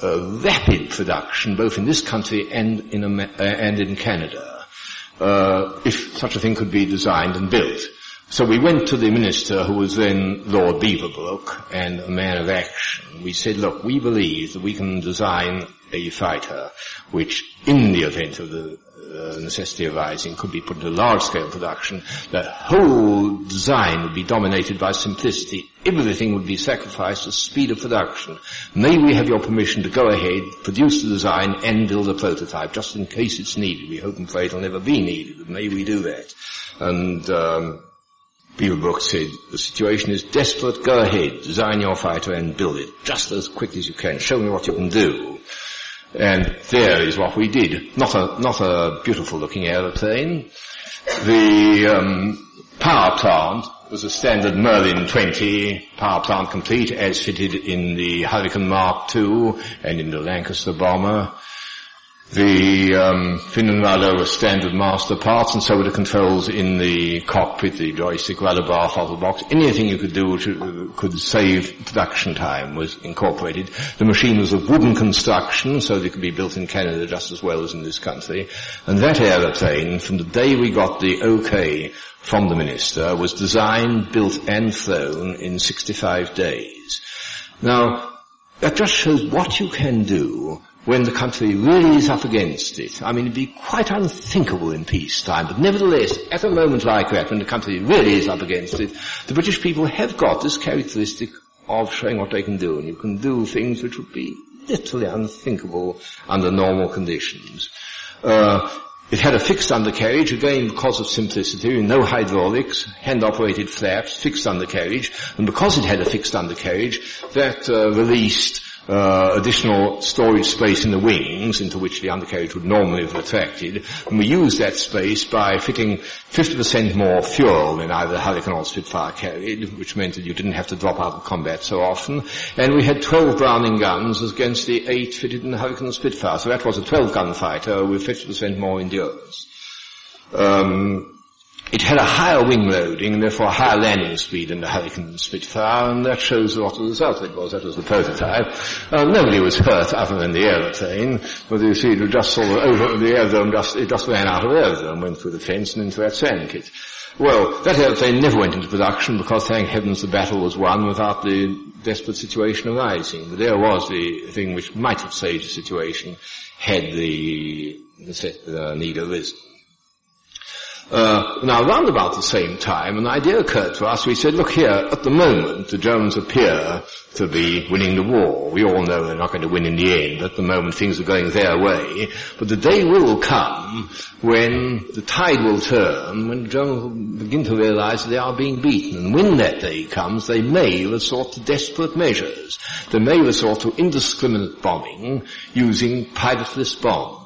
uh, rapid production, both in this country and in, uh, and in Canada uh, if such a thing could be designed and built. So we went to the minister who was then Lord Beaverbrook and a man of action. We said, look, we believe that we can design a fighter which in the event of the necessity arising could be put into large-scale production, the whole design would be dominated by simplicity. Everything would be sacrificed to speed of production. May we have your permission to go ahead, produce the design, and build a prototype, just in case it's needed. We hope and pray it'll never be needed, but may we do that. And um, Beaverbrook said, the situation is desperate, go ahead, design your fighter and build it, just as quick as you can. Show me what you can do. And there is what we did. Not a, not a beautiful looking aeroplane. The um, power plant was a standard Merlin 20 power plant complete as fitted in the Hurricane Mark II and in the Lancaster bomber. The um, fin and rudder was standard master parts, and so were the controls in the cockpit, the joystick, rudder bar, throttle box. Anything you could do which could save production time was incorporated. The machine was of wooden construction, so it could be built in Canada just as well as in this country. And that aeroplane, from the day we got the OK from the minister, was designed, built, and flown in 65 days. Now, that just shows what you can do when the country really is up against it. I mean, it'd be quite unthinkable in peacetime, but nevertheless, at a moment like that, when the country really is up against it, the British people have got this characteristic of showing what they can do, and you can do things which would be literally unthinkable under normal conditions. Uh, it had a fixed undercarriage, again because of simplicity, no hydraulics, hand-operated flaps, fixed undercarriage, and because it had a fixed undercarriage, that uh, released uh, additional storage space in the wings into which the undercarriage would normally have retracted. And we used that space by fitting 50% more fuel than either the Hurricane or Spitfire carried, which meant that you didn't have to drop out of combat so often. And we had 12 Browning guns against the 8 fitted in the Hurricane Spitfire. So that was a 12 gun fighter with 50% more endurance. Um, it had a higher wing loading and therefore a higher landing speed than the Hurricane Spitfire, and that shows what the result it was. That was the prototype. Uh, nobody was hurt other than the aeroplane, but you see, it just sort of over the aerodrome, just, it just ran out of aerodrome, went through the fence and into that sand pit. Well, that aeroplane never went into production because thank heavens the battle was won without the desperate situation arising. But there was the thing which might have saved the situation had the, the need arisen. Uh, now, around about the same time, an idea occurred to us. We said, look here, at the moment, the Germans appear to be winning the war. We all know they're not going to win in the end. At the moment, things are going their way. But the day will come when the tide will turn, when the Germans will begin to realize they are being beaten. And when that day comes, they may resort to desperate measures. They may resort to indiscriminate bombing using pilotless bombs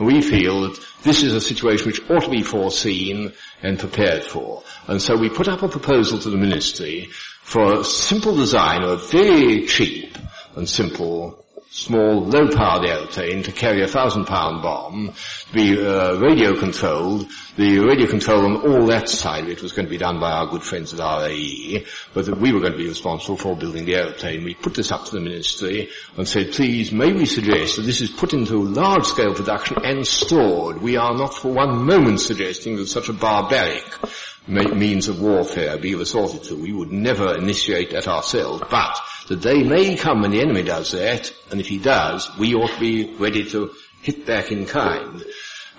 We feel that this is a situation which ought to be foreseen and prepared for. And so we put up a proposal to the ministry for a simple design of a very cheap and simple small, low-powered airplane to carry a thousand-pound bomb, be uh, radio controlled. The radio control on all that side of it was going to be done by our good friends at RAE, but that we were going to be responsible for building the airplane. We put this up to the ministry and said, please, may we suggest that this is put into large-scale production and stored. We are not for one moment suggesting that such a barbaric means of warfare be resorted to. We would never initiate that ourselves, but the day may come when the enemy does that, and if he does, we ought to be ready to hit back in kind.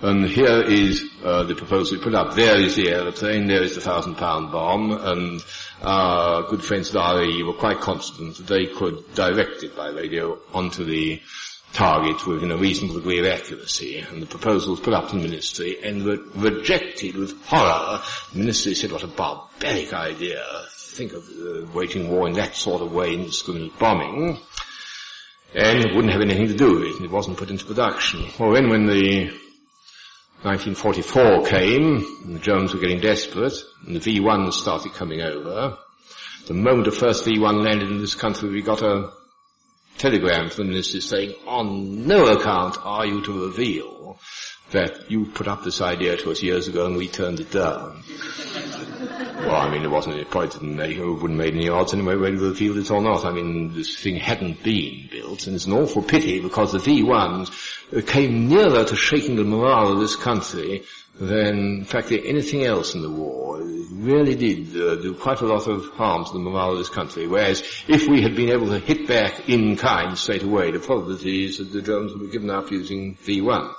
And here is uh, the proposal we put up. There is the aeroplane, there is the thousand pound bomb, and our good friends at RAE were quite confident that they could direct it by radio onto the target within a reasonable degree of accuracy. And the proposals put up to the ministry and were rejected with horror. The ministry said, what a barbaric idea think of uh, waging war in that sort of way, indiscriminate bombing, and it wouldn't have anything to do with it, and it wasn't put into production. Well, then when the 1944 came, the Germans were getting desperate, and the V-1s started coming over, the moment the first V-1 landed in this country, we got a telegram from the minister saying, on no account are you to reveal that you put up this idea to us years ago and we turned it down. well, I mean, it wasn't, it probably didn't make, it wouldn't make any odds anyway whether we revealed it or not. I mean, this thing hadn't been built and it's an awful pity because the V1s came nearer to shaking the morale of this country than, in fact, anything else in the war. Really did uh, do quite a lot of harm to the morale of this country. Whereas if we had been able to hit back in kind straight away, the probability is that the Germans would be given up using V1.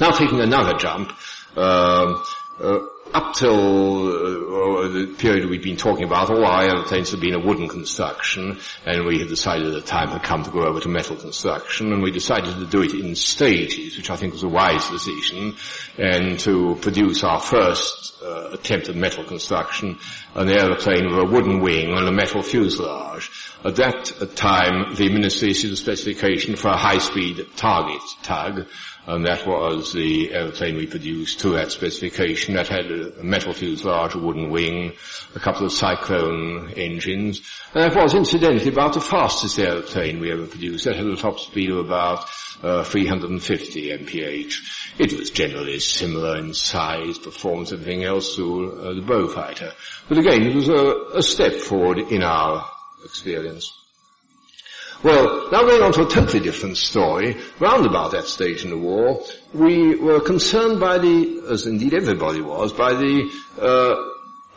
Now taking another jump, uh, up till uh, the period we'd been talking about, all our aeroplanes had been a wooden construction, and we had decided the time had come to go over to metal construction, and we decided to do it in stages, which I think was a wise decision, and to produce our first uh, attempt at metal construction, an aeroplane with a wooden wing and a metal fuselage. At that time, the ministry issued a specification for a high-speed target tug, and that was the aeroplane we produced to that specification. That had a metal fuselage, a wooden wing, a couple of Cyclone engines, and that was incidentally about the fastest aeroplane we ever produced. That had a top speed of about uh, 350 mph. It was generally similar in size, performance, everything else to uh, the Beaufighter. But again, it was a, a step forward in our experience. Well, now going on to a totally different story, round about that stage in the war, we were concerned by the, as indeed everybody was, by the uh,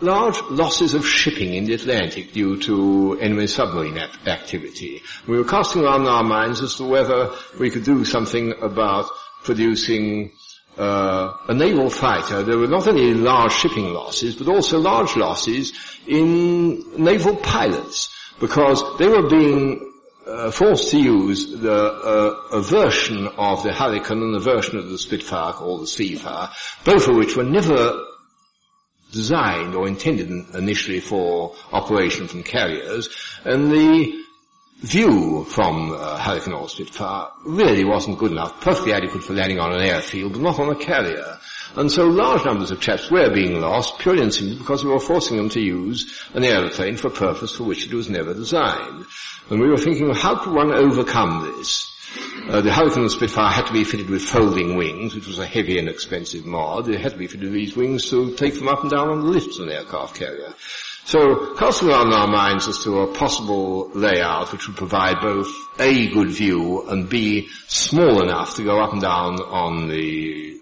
large losses of shipping in the Atlantic due to enemy submarine activity. We were casting around our minds as to whether we could do something about producing uh, a naval fighter. There were not only large shipping losses, but also large losses in naval pilots because they were being uh, forced to use the, uh, a version of the Hurricane and a version of the Spitfire called the Seafire, both of which were never designed or intended initially for operation from carriers, and the view from uh, Hurricane or Spitfire really wasn't good enough, perfectly adequate for landing on an airfield, but not on a carrier. And so large numbers of chaps were being lost purely and simply because we were forcing them to use an aeroplane for a purpose for which it was never designed. And we were thinking, how could one overcome this? Uh, the Hurricane Spitfire had to be fitted with folding wings, which was a heavy and expensive mod. It had to be fitted with these wings to take them up and down on the lifts of an aircraft carrier. So casting around our minds as to a possible layout which would provide both A, good view, and B, small enough to go up and down on the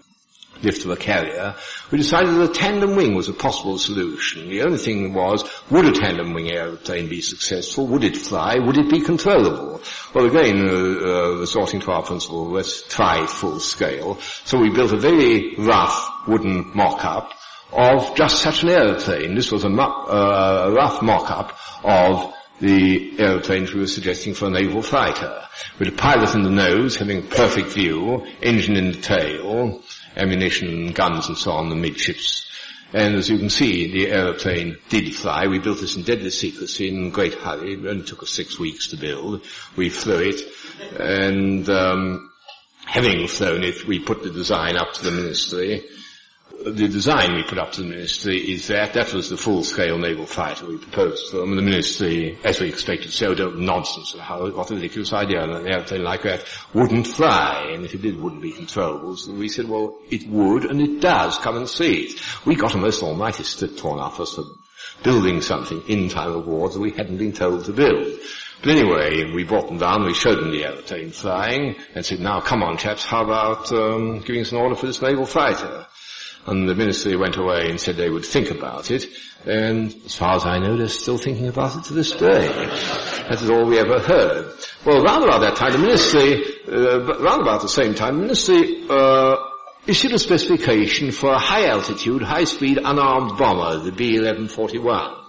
lift of a carrier, we decided that a tandem wing was a possible solution. The only thing was, would a tandem wing aeroplane be successful? Would it fly? Would it be controllable? Well, again, uh, uh, resorting to our principle, let's try full scale. So we built a very rough wooden mock-up of just such an aeroplane. This was a, uh, a rough mock-up of the aeroplanes we were suggesting for a naval fighter, with a pilot in the nose having perfect view, engine in the tail, ammunition, guns and so on, the midships. And as you can see, the aeroplane did fly. We built this in deadly secrecy in great hurry. It only took us six weeks to build. We flew it. And um, having flown it, we put the design up to the ministry the design we put up to the ministry is that that was the full-scale naval fighter we proposed to them. The ministry, as we expected, said, oh, nonsense, how, what a ridiculous idea, and an like that wouldn't fly, and if it did, wouldn't be controllable. So we said, well, it would, and it does, come and see it. We got a most almighty strip torn off us for building something in time of war that we hadn't been told to build. But anyway, we brought them down, we showed them the aeroplane flying, and said, now come on chaps, how about um, giving us an order for this naval fighter? And the ministry went away and said they would think about it. And as far as I know, they're still thinking about it to this day. That is all we ever heard. Well, around about that time, the ministry, uh, around about the same time, the ministry uh, issued a specification for a high altitude, high speed unarmed bomber, the B-1141.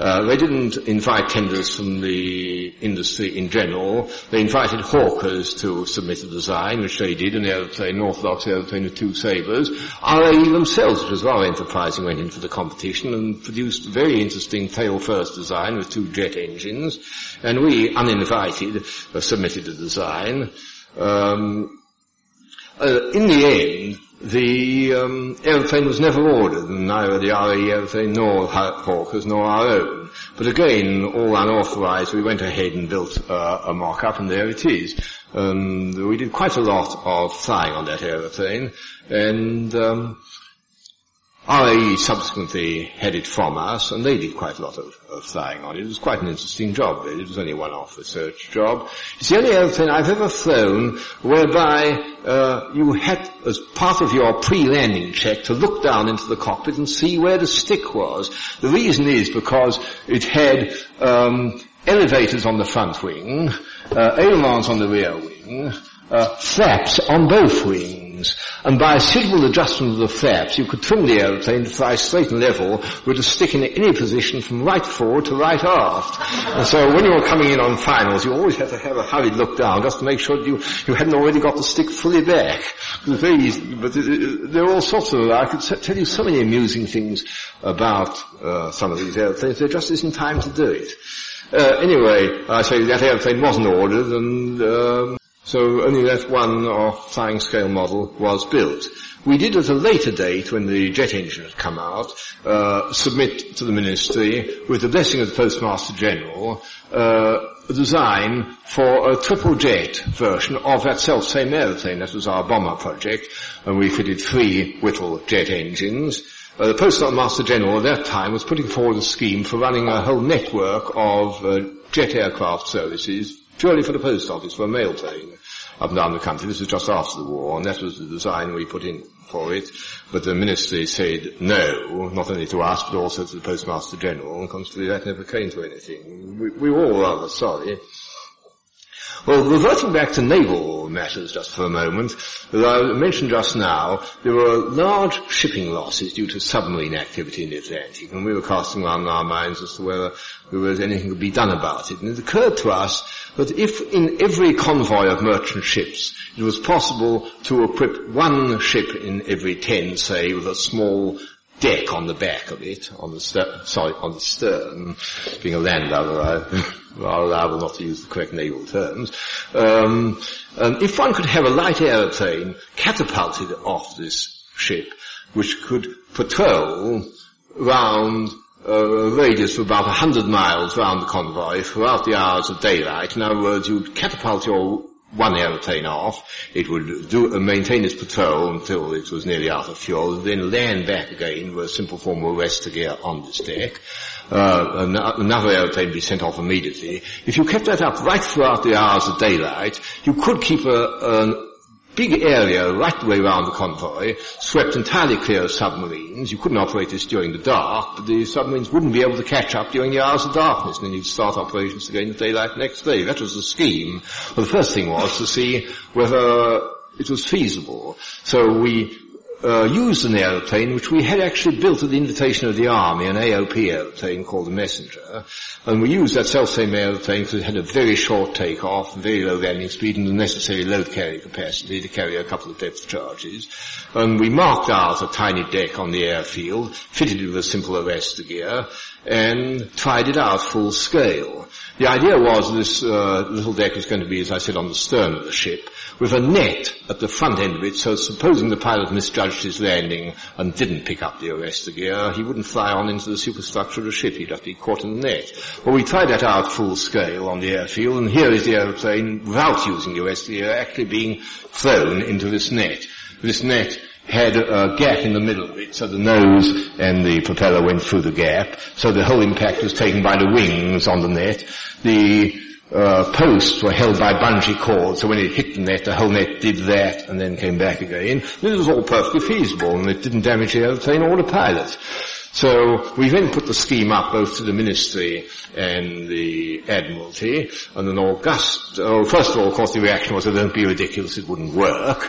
Uh, they didn't invite tenders from the industry in general. They invited hawkers to submit a design, which they did, an aeroplane, an orthodox aeroplane with two sabres. RAE themselves, which was rather enterprising, went into the competition and produced a very interesting tail-first design with two jet engines. And we, uninvited, uh, submitted a design. Um, uh, in the end, the um, aeroplane was never ordered, and neither the RAE aeroplane nor Hawkers nor our own. But again, all unauthorized, we went ahead and built uh, a mock-up, and there it is. And we did quite a lot of flying on that aeroplane, and um, RAE subsequently had it from us, and they did quite a lot of, of flying on it. It was quite an interesting job. It was only one-off research job. It's the only airplane I've ever flown whereby uh, you had, as part of your pre-landing check, to look down into the cockpit and see where the stick was. The reason is because it had um, elevators on the front wing, uh, ailerons on the rear wing, uh, flaps on both wings, and by a suitable adjustment of the flaps, you could trim the aeroplane to fly straight and level with a stick in any position from right forward to right aft. And so when you were coming in on finals, you always had to have a hurried look down just to make sure you, you hadn't already got the stick fully back. Very easy, but it, it, there are all sorts of, I could tell you so many amusing things about uh, some of these airplanes, there just isn't time to do it. Uh, anyway, I say that airplane wasn't ordered, and um, so only that one off flying scale model was built. We did at a later date, when the jet engine had come out, uh, submit to the ministry, with the blessing of the Postmaster General, uh, a design for a triple jet version of that self-same aeroplane. That was our bomber project, and we fitted three Whittle jet engines. Uh, the Postmaster General at that time was putting forward a scheme for running a whole network of uh, jet aircraft services purely for the post office, for a mail train up and down the country. This was just after the war, and that was the design we put in for it. But the ministry said no, not only to us, but also to the Postmaster General, and consequently that never came to anything. We, we were all rather sorry. Well, reverting back to naval matters just for a moment, as I mentioned just now, there were large shipping losses due to submarine activity in the Atlantic, and we were casting around our minds as to whether there was anything to be done about it. And it occurred to us that if in every convoy of merchant ships it was possible to equip one ship in every ten, say, with a small deck on the back of it, on the sorry, on the stern, being a land I are liable not to use the correct naval terms. Um, and if one could have a light aeroplane catapulted off this ship, which could patrol round a radius of about 100 miles round the convoy throughout the hours of daylight. In other words, you'd catapult your one aeroplane off. It would do, uh, maintain its patrol until it was nearly out of fuel, then land back again with a simple form of arrestor gear on this deck. Uh, another aeroplane be sent off immediately. If you kept that up right throughout the hours of daylight, you could keep a, a big area right the way around the convoy, swept entirely clear of submarines. You couldn't operate this during the dark, but the submarines wouldn't be able to catch up during the hours of darkness, and then you'd start operations again in daylight next day. That was the scheme. Well, the first thing was to see whether it was feasible. So we uh, used an aeroplane which we had actually built at the invitation of the army, an AOP aeroplane called the Messenger, and we used that self-same aeroplane because it had a very short takeoff, very low landing speed, and the necessary load carrying capacity to carry a couple of depth charges. And we marked out a tiny deck on the airfield, fitted it with a simple arrestor gear, and tried it out full scale. The idea was this uh, little deck was going to be, as I said, on the stern of the ship, with a net at the front end of it, so supposing the pilot misjudged his landing and didn't pick up the arrestor gear, he wouldn't fly on into the superstructure of the ship, he'd just be caught in the net. Well, we tried that out full scale on the airfield, and here is the aeroplane, without using the arrestor gear, actually being thrown into this net. This net had a gap in the middle of it, so the nose and the propeller went through the gap, so the whole impact was taken by the wings on the net. The uh, posts were held by bungee cords, so when it hit the net, the whole net did that and then came back again. This was all perfectly feasible, and it didn't damage the airplane or the pilot. So we then put the scheme up both to the Ministry and the Admiralty, and an august, oh, first of all, of course, the reaction was, oh, don't be ridiculous, it wouldn't work.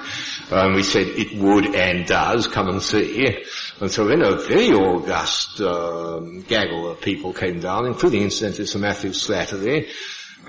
And we said it would and does, come and see. And so then a very august um, gaggle of people came down, including incidentally Sir Matthew Slattery,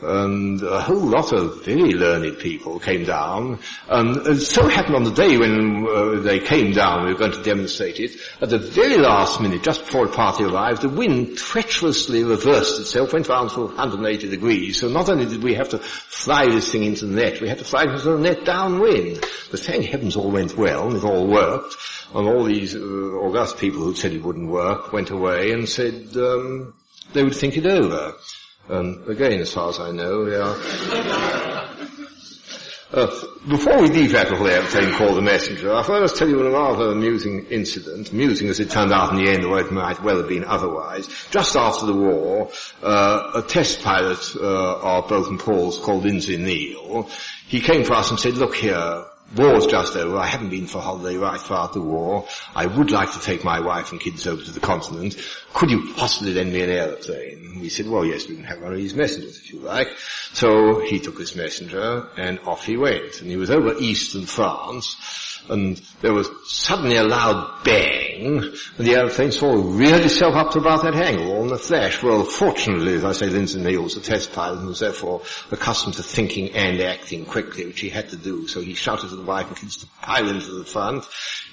and a whole lot of very learned people came down. And it so happened on the day when uh, they came down, we were going to demonstrate it, at the very last minute, just before the party arrived, the wind treacherously reversed itself, went round for 180 degrees. So not only did we have to fly this thing into the net, we had to fly it into the net downwind. But thank heavens all went well, and it all worked. And all these uh, august people who said it wouldn't work went away and said um, they would think it over. Um, again, as far as I know, yeah. Uh, before we leave that little airplane called the Messenger, I thought I'd tell you a rather amusing incident, amusing as it turned out in the end, or it might well have been otherwise. Just after the war, uh, a test pilot uh, of Boulton Paul's called Lindsay Neal, he came to us and said, look here, war's just over. I haven't been for holiday right throughout the war. I would like to take my wife and kids over to the continent. Could you possibly lend me an aeroplane? We said, well, yes, we can have one of these messengers if you like. So he took his messenger and off he went. And he was over eastern France and there was suddenly a loud bang, and the aeroplane of reared itself up to about that angle, in a flash. Well, fortunately, as I say, Lindsay Neal was a test pilot and was therefore accustomed to thinking and acting quickly, which he had to do. So he shouted to the wife and kids to pile into the front.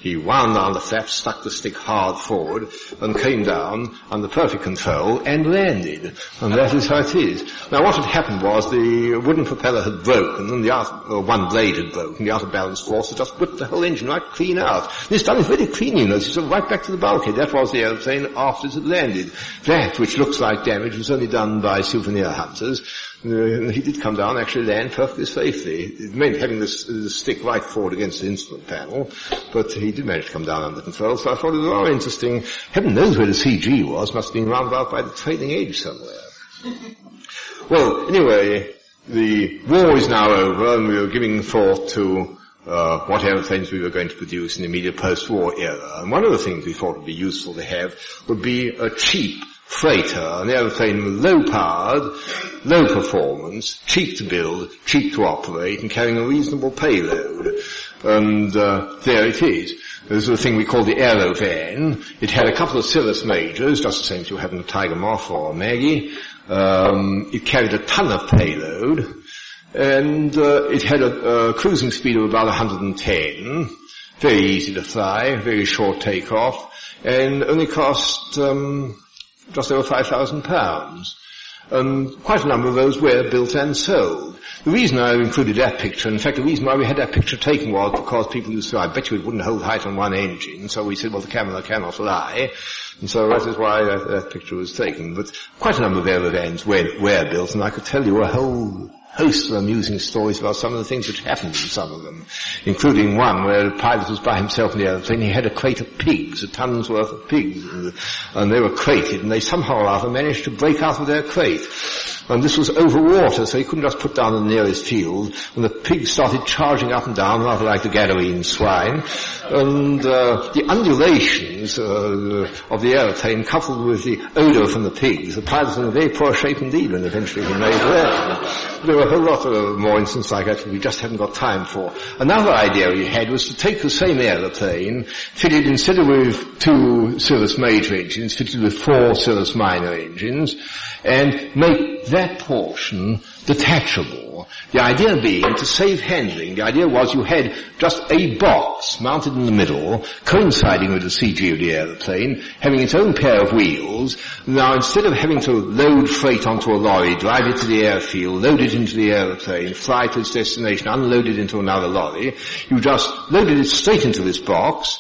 He wound down the flaps, stuck the stick hard forward, and came down under perfect control and landed. And that is how it is. Now what had happened was the wooden propeller had broken, and the one blade had broken, the outer balance force had just whipped the whole engine right clean out. This done is very clean, you know. It's right back to the bulkhead. That was the airplane after it had landed. That, which looks like damage, was only done by souvenir hunters. Uh, he did come down, actually land perfectly safely. It meant having this, the stick right forward against the instrument panel, but he did manage to come down under control, so I thought it was rather interesting. Heaven knows where the CG was, must have been round about by the trailing edge somewhere. well, anyway, the war is now over, and we are giving thought to uh, what aeroplanes we were going to produce in the immediate post-war era. And one of the things we thought would be useful to have would be a cheap freighter, an aeroplane low powered, low performance, cheap to build, cheap to operate, and carrying a reasonable payload. And uh, there it is. This is a thing we call the Aerovan. It had a couple of Cirrus Majors, just the same as you have in the Tiger Moth or Maggie. Um, it carried a ton of payload and uh, it had a, a, cruising speed of about 110, very easy to fly, very short takeoff, and only cost um, just over 5,000 pounds. And quite a number of those were built and sold. The reason I included that picture, in fact the reason why we had that picture taken was because people used to say, I bet you it wouldn't hold height on one engine, so we said, well the camera cannot lie. And so that is why that, that picture was taken. But quite a number of aerovans were, were built, and I could tell you a whole host of amusing stories about some of the things which happened in some of them, including one where the pilot was by himself in the aeroplane. He had a crate of pigs, a ton's worth of pigs, and they were crated, and they somehow or other managed to break out of their crate. And this was over water, so he couldn't just put down the nearest field. And the pigs started charging up and down, rather like the Gadarene swine. And uh, the undulations uh, of the aeroplane, coupled with the odour from the pigs, the pilot was in a very poor shape indeed when eventually he made that. There were a whole lot of more instances like that we just haven't got time for. Another idea he had was to take the same aeroplane, fitted instead of with two Cirrus major engines, fitted with four Cirrus minor engines, and make that that portion detachable. The idea being to save handling. The idea was you had just a box mounted in the middle, coinciding with the CG of the aeroplane, having its own pair of wheels. Now instead of having to load freight onto a lorry, drive it to the airfield, load it into the aeroplane, fly to its destination, unload it into another lorry, you just loaded it straight into this box,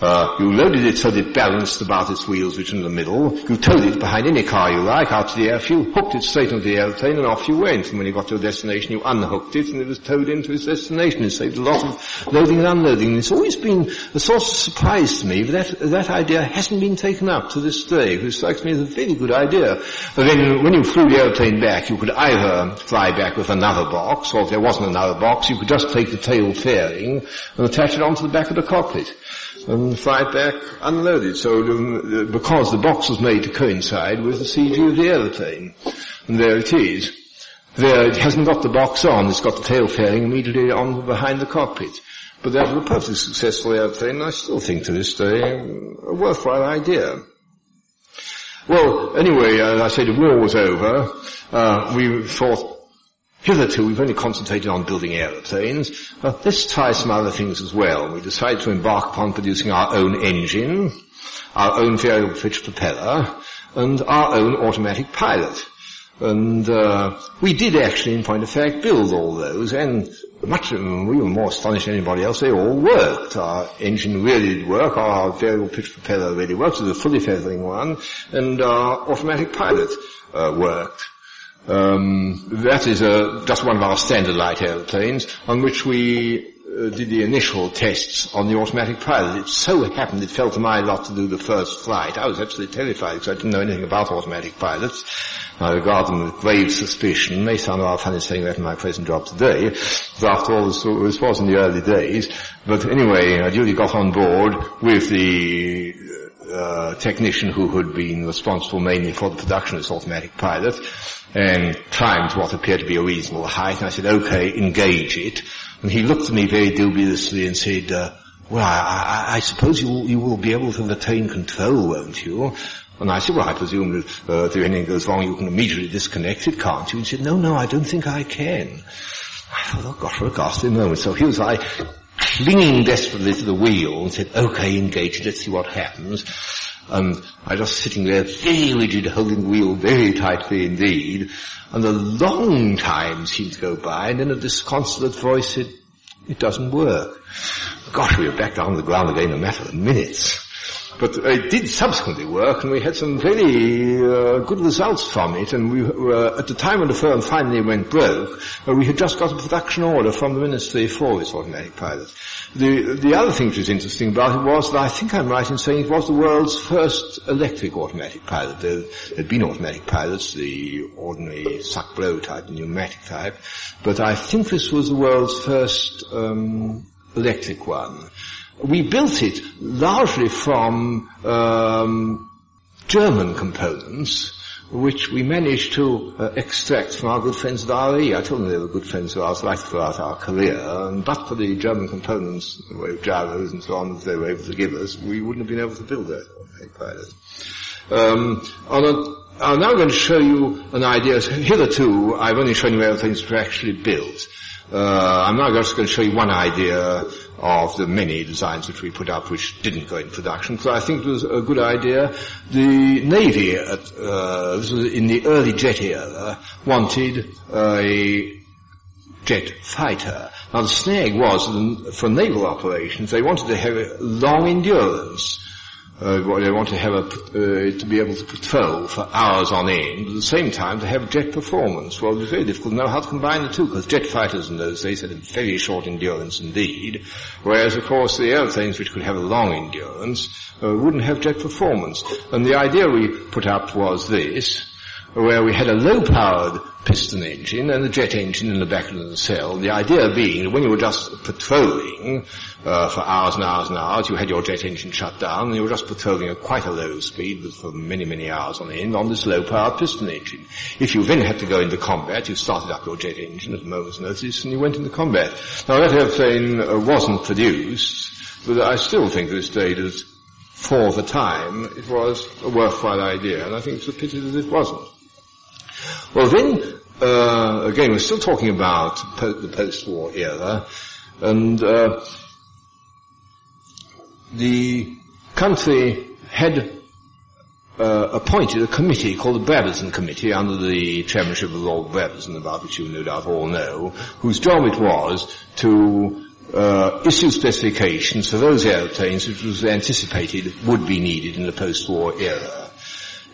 uh, you loaded it so that it balanced about its wheels, which in the middle. You towed it behind any car you like out to the airfield, hooked it straight onto the airplane, and off you went. And when you got to your destination, you unhooked it, and it was towed into its destination. It saved a lot of loading and unloading. And it's always been a source of surprise to me that that idea hasn't been taken up to this day, which strikes me as a very good idea. But then when you flew the airplane back, you could either fly back with another box, or if there wasn't another box, you could just take the tail fairing and attach it onto the back of the cockpit and it back unloaded. So um, because the box was made to coincide with the CG of the aeroplane. And there it is. There it hasn't got the box on, it's got the tail fairing immediately on behind the cockpit. But that was a perfectly successful airplane, and I still think to this day a worthwhile idea. Well, anyway, as I say, the war was over. Uh, we thought Hitherto, we've only concentrated on building aeroplanes. Uh, let's try some other things as well. We decided to embark upon producing our own engine, our own variable pitch propeller, and our own automatic pilot. And uh, we did actually, in point of fact, build all those, and much we were more astonished than anybody else. They all worked. Our engine really did work. Our variable pitch propeller really worked. It was a fully feathering one, and our automatic pilot uh, worked. Um, that is a, just one of our standard light airplanes on which we uh, did the initial tests on the automatic pilot. It so happened it fell to my lot to do the first flight. I was absolutely terrified because I didn't know anything about automatic pilots. I regard them with grave suspicion. It may sound rather funny saying that in my present job today, but after all this, this was in the early days. But anyway, I duly got on board with the uh, technician who had been responsible mainly for the production of this automatic pilot and climbed what appeared to be a reasonable height. And I said, okay, engage it. And he looked at me very dubiously and said, uh, well, I, I, I suppose you, you will be able to retain control, won't you? And I said, well, I presume that uh, if anything goes wrong, you can immediately disconnect it, can't you? And he said, no, no, I don't think I can. I thought, oh gosh, for a ghastly moment. So here was I, clinging desperately to the wheel and said, okay, engage let's see what happens. And I was sitting there very rigid, holding the wheel very tightly indeed. And a long time seemed to go by, and then a disconsolate voice said, it doesn't work. Gosh, we were back down on the ground again in a matter of minutes. But it did subsequently work, and we had some very uh, good results from it. And we were, at the time when the firm finally went broke, uh, we had just got a production order from the Ministry for this automatic pilot. The, the other thing which was interesting about it was that I think I'm right in saying it was the world's first electric automatic pilot. There had been automatic pilots, the ordinary suck blow type, the pneumatic type, but I think this was the world's first um, electric one. We built it largely from um, German components, which we managed to uh, extract from our good friends at RAE. I told them they were good friends of ours right throughout our career, and but for the German components, the gyros and so on, that they were able to give us, we wouldn't have been able to build that. Um, a, I'm now going to show you an idea. Hitherto, I've only shown you everything that were actually built. Uh, I'm now just going to show you one idea of the many designs which we put up which didn't go in production, because I think it was a good idea. The Navy, at, uh, in the early jet era, wanted a jet fighter. Now the snag was, for naval operations, they wanted to have long endurance uh, they want to have a, uh, to be able to patrol for hours on end, at the same time to have jet performance. Well, it's very difficult to know how to combine the two, because jet fighters in those days had a very short endurance indeed, whereas of course the airplanes which could have a long endurance uh, wouldn't have jet performance. And the idea we put up was this, where we had a low-powered piston engine and a jet engine in the back of the cell. The idea being that when you were just patrolling uh, for hours and hours and hours, you had your jet engine shut down and you were just patrolling at quite a low speed for many, many hours on end on this low-powered piston engine. If you then had to go into combat, you started up your jet engine at a moment's notice and you went into combat. Now that airplane uh, wasn't produced, but I still think this day that for the time it was a worthwhile idea and I think it's a pity that it wasn't. Well, then, uh, again, we're still talking about po- the post-war era, and uh, the country had uh, appointed a committee called the Brabazon Committee under the chairmanship of Lord Brabazon, about which you no doubt all know, whose job it was to uh, issue specifications for those airplanes which was anticipated would be needed in the post-war era.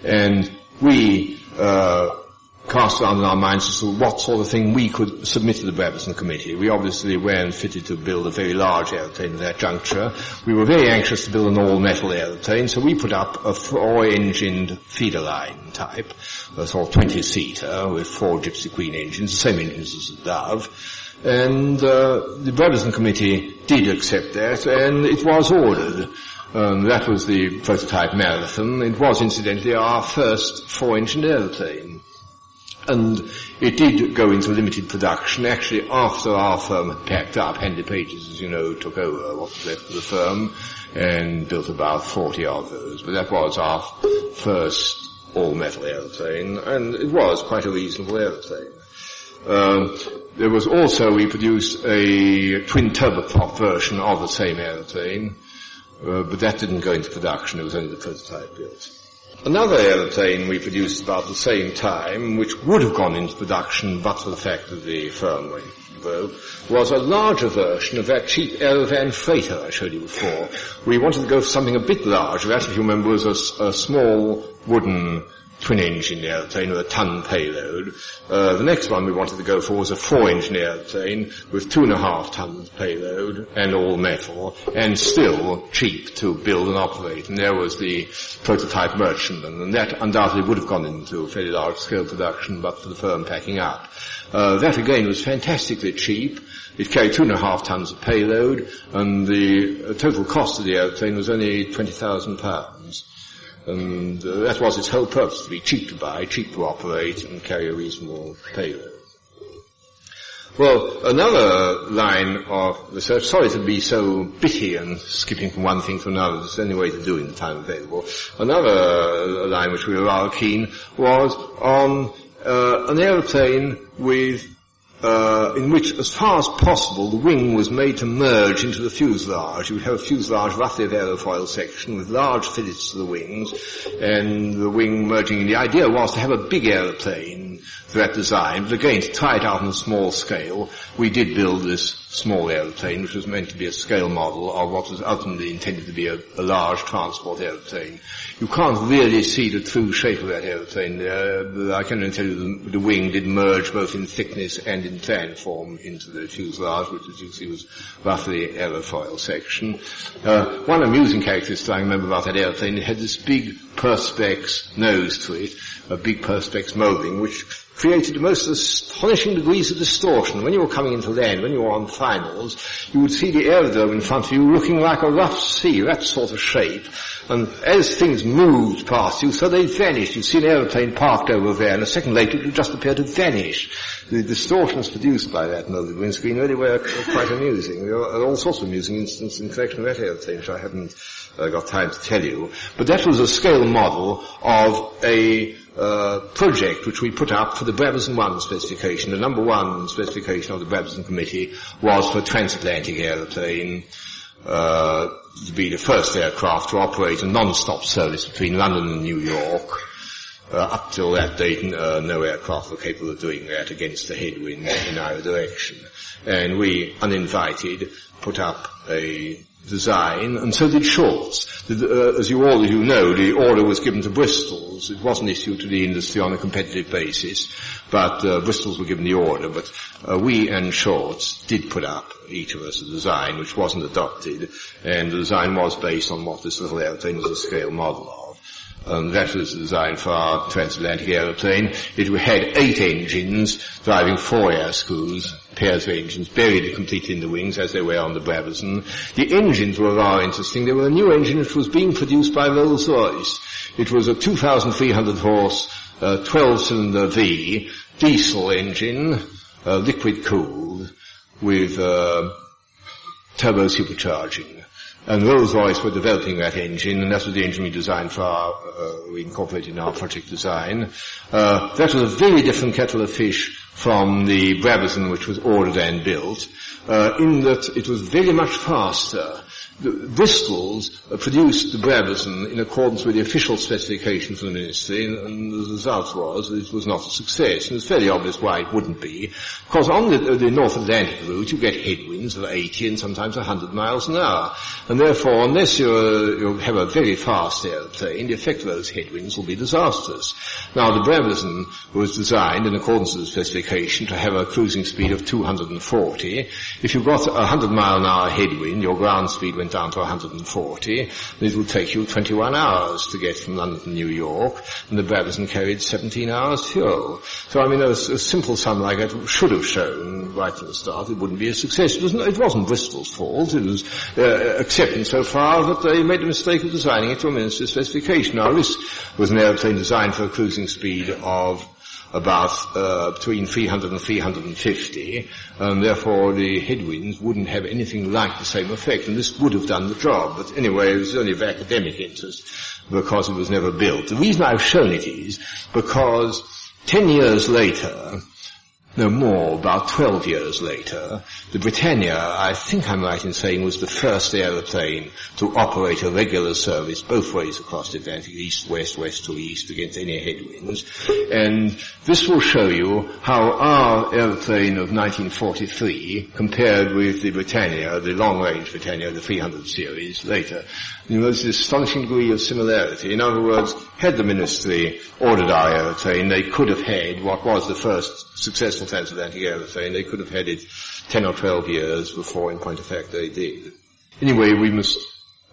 And we uh, cast around in our minds as to what sort of thing we could submit to the Brabazon Committee. We obviously weren't fitted to build a very large aeroplane at that juncture. We were very anxious to build an all-metal aeroplane, so we put up a four-engined feeder line type, a sort of 20-seater with four Gipsy Queen engines, the same engines as the Dove. And uh, the Brabazon Committee did accept that, and it was ordered. Um, that was the prototype Marathon. It was, incidentally, our first four-engine aeroplane. And it did go into limited production actually after our firm had packed up. Handley Pages, as you know, took over what was left of the firm and built about 40 of those. But that was our first all-metal aeroplane, and it was quite a reasonable aeroplane. Um, there was also, we produced a twin turboprop version of the same aeroplane, uh, but that didn't go into production, it was only the prototype built. Another aeroplane we produced about the same time, which would have gone into production but for the fact that the firmware broke, was a larger version of that cheap Aerovan freighter I showed you before. We wanted to go for something a bit larger. That, if you remember, was a, a small wooden twin-engine airplane with a ton payload. Uh, the next one we wanted to go for was a four-engine airplane with two and a half tons payload and all metal, and still cheap to build and operate. And there was the prototype merchantman, and that undoubtedly would have gone into fairly large-scale production, but for the firm packing up. Uh, that again was fantastically cheap. It carried two and a half tons of payload, and the uh, total cost of the airplane was only twenty thousand pounds. And uh, that was its whole purpose, to be cheap to buy, cheap to operate, and carry a reasonable payload. Well, another line of research, sorry to be so bitty and skipping from one thing to another, there's any way to do in the time available. Another line which we were rather keen was on uh, an aeroplane with uh, in which, as far as possible, the wing was made to merge into the fuselage. You would have a fuselage roughly of aerofoil section with large fillets to the wings, and the wing merging. And the idea was to have a big aeroplane design, but again, to try it out on a small scale, we did build this small aeroplane, which was meant to be a scale model of what was ultimately intended to be a, a large transport aeroplane. You can't really see the true shape of that aeroplane there. I can only tell you the, the wing did merge both in thickness and in plan form into the fuselage, which as you see was roughly aerofoil section. Uh, one amusing characteristic I remember about that aeroplane, it had this big perspex nose to it, a big perspex molding, which created the most astonishing degrees of distortion. When you were coming into land, when you were on finals, you would see the aerodrome in front of you looking like a rough sea, that sort of shape. And as things moved past you, so they vanished. You'd see an aeroplane parked over there, and a second later it would just appear to vanish. The distortions produced by that molded windscreen really were quite amusing. There are all sorts of amusing incidents in connection with that aeroplane, which I haven't uh, got time to tell you. But that was a scale model of a uh, project which we put up for the Brabazon 1 specification. The number one specification of the Brabazon Committee was for transatlantic aeroplane uh, to be the first aircraft to operate a non-stop service between London and New York. Uh, up till that date, uh, no aircraft were capable of doing that against the headwind in either direction. And we, uninvited, put up a design, and so did Shorts. The, uh, as you all as you know, the order was given to Bristol's. It wasn't issued to the industry on a competitive basis, but uh, Bristol's were given the order. But uh, we and Shorts did put up each of us a design which wasn't adopted, and the design was based on what this little airplane was a scale model of. And that was designed for our transatlantic aeroplane. It had eight engines driving four air screws, pairs of engines buried completely in the wings as they were on the Brabazon. The engines were rather interesting. They were a new engine which was being produced by Rolls-Royce. It was a 2,300 horse, uh, 12 cylinder V diesel engine, uh, liquid cooled with uh, turbo supercharging. And Rolls-Royce were developing that engine, and that was the engine we designed for our, uh, we incorporated in our project design. Uh, that was a very different kettle of fish from the Brabazon which was ordered and built, uh, in that it was very much faster the Bristol's uh, produced the Brabazon in accordance with the official specification of the ministry, and, the result was that it was not a success. And it's fairly obvious why it wouldn't be, because on the, the North Atlantic route you get headwinds of 80 and sometimes 100 miles an hour. And therefore, unless you have a very fast aeroplane, the effect of those headwinds will be disastrous. Now, the Brabazon was designed in accordance with the specification to have a cruising speed of 240. If you've got a 100 mile an hour headwind, your ground speed went down to 140, it will take you 21 hours to get from London to New York, and the Brabazon carried 17 hours fuel. So I mean, a, a simple sum like that should have shown right from the start it wouldn't be a success. It wasn't, it wasn't Bristol's fault. It was uh, so far that they made the mistake of designing it to a minister's specification. Now this was an airplane designed for a cruising speed of about uh, between 300 and 350, and therefore the headwinds wouldn't have anything like the same effect, and this would have done the job. But anyway, it was only of academic interest because it was never built. The reason I've shown it is because 10 years later, no more, about 12 years later, the Britannia, I think I'm right in saying, was the first aeroplane to operate a regular service both ways across the Atlantic, east, west, west to east, against any headwinds. And this will show you how our aeroplane of 1943 compared with the Britannia, the long-range Britannia, the 300 series later. There's this astonishing degree of similarity. In other words, had the ministry ordered our aeroplane, they could have had what was the first successful transatlantic aeroplane. They could have had it 10 or 12 years before, in point of fact, they did. Anyway, we must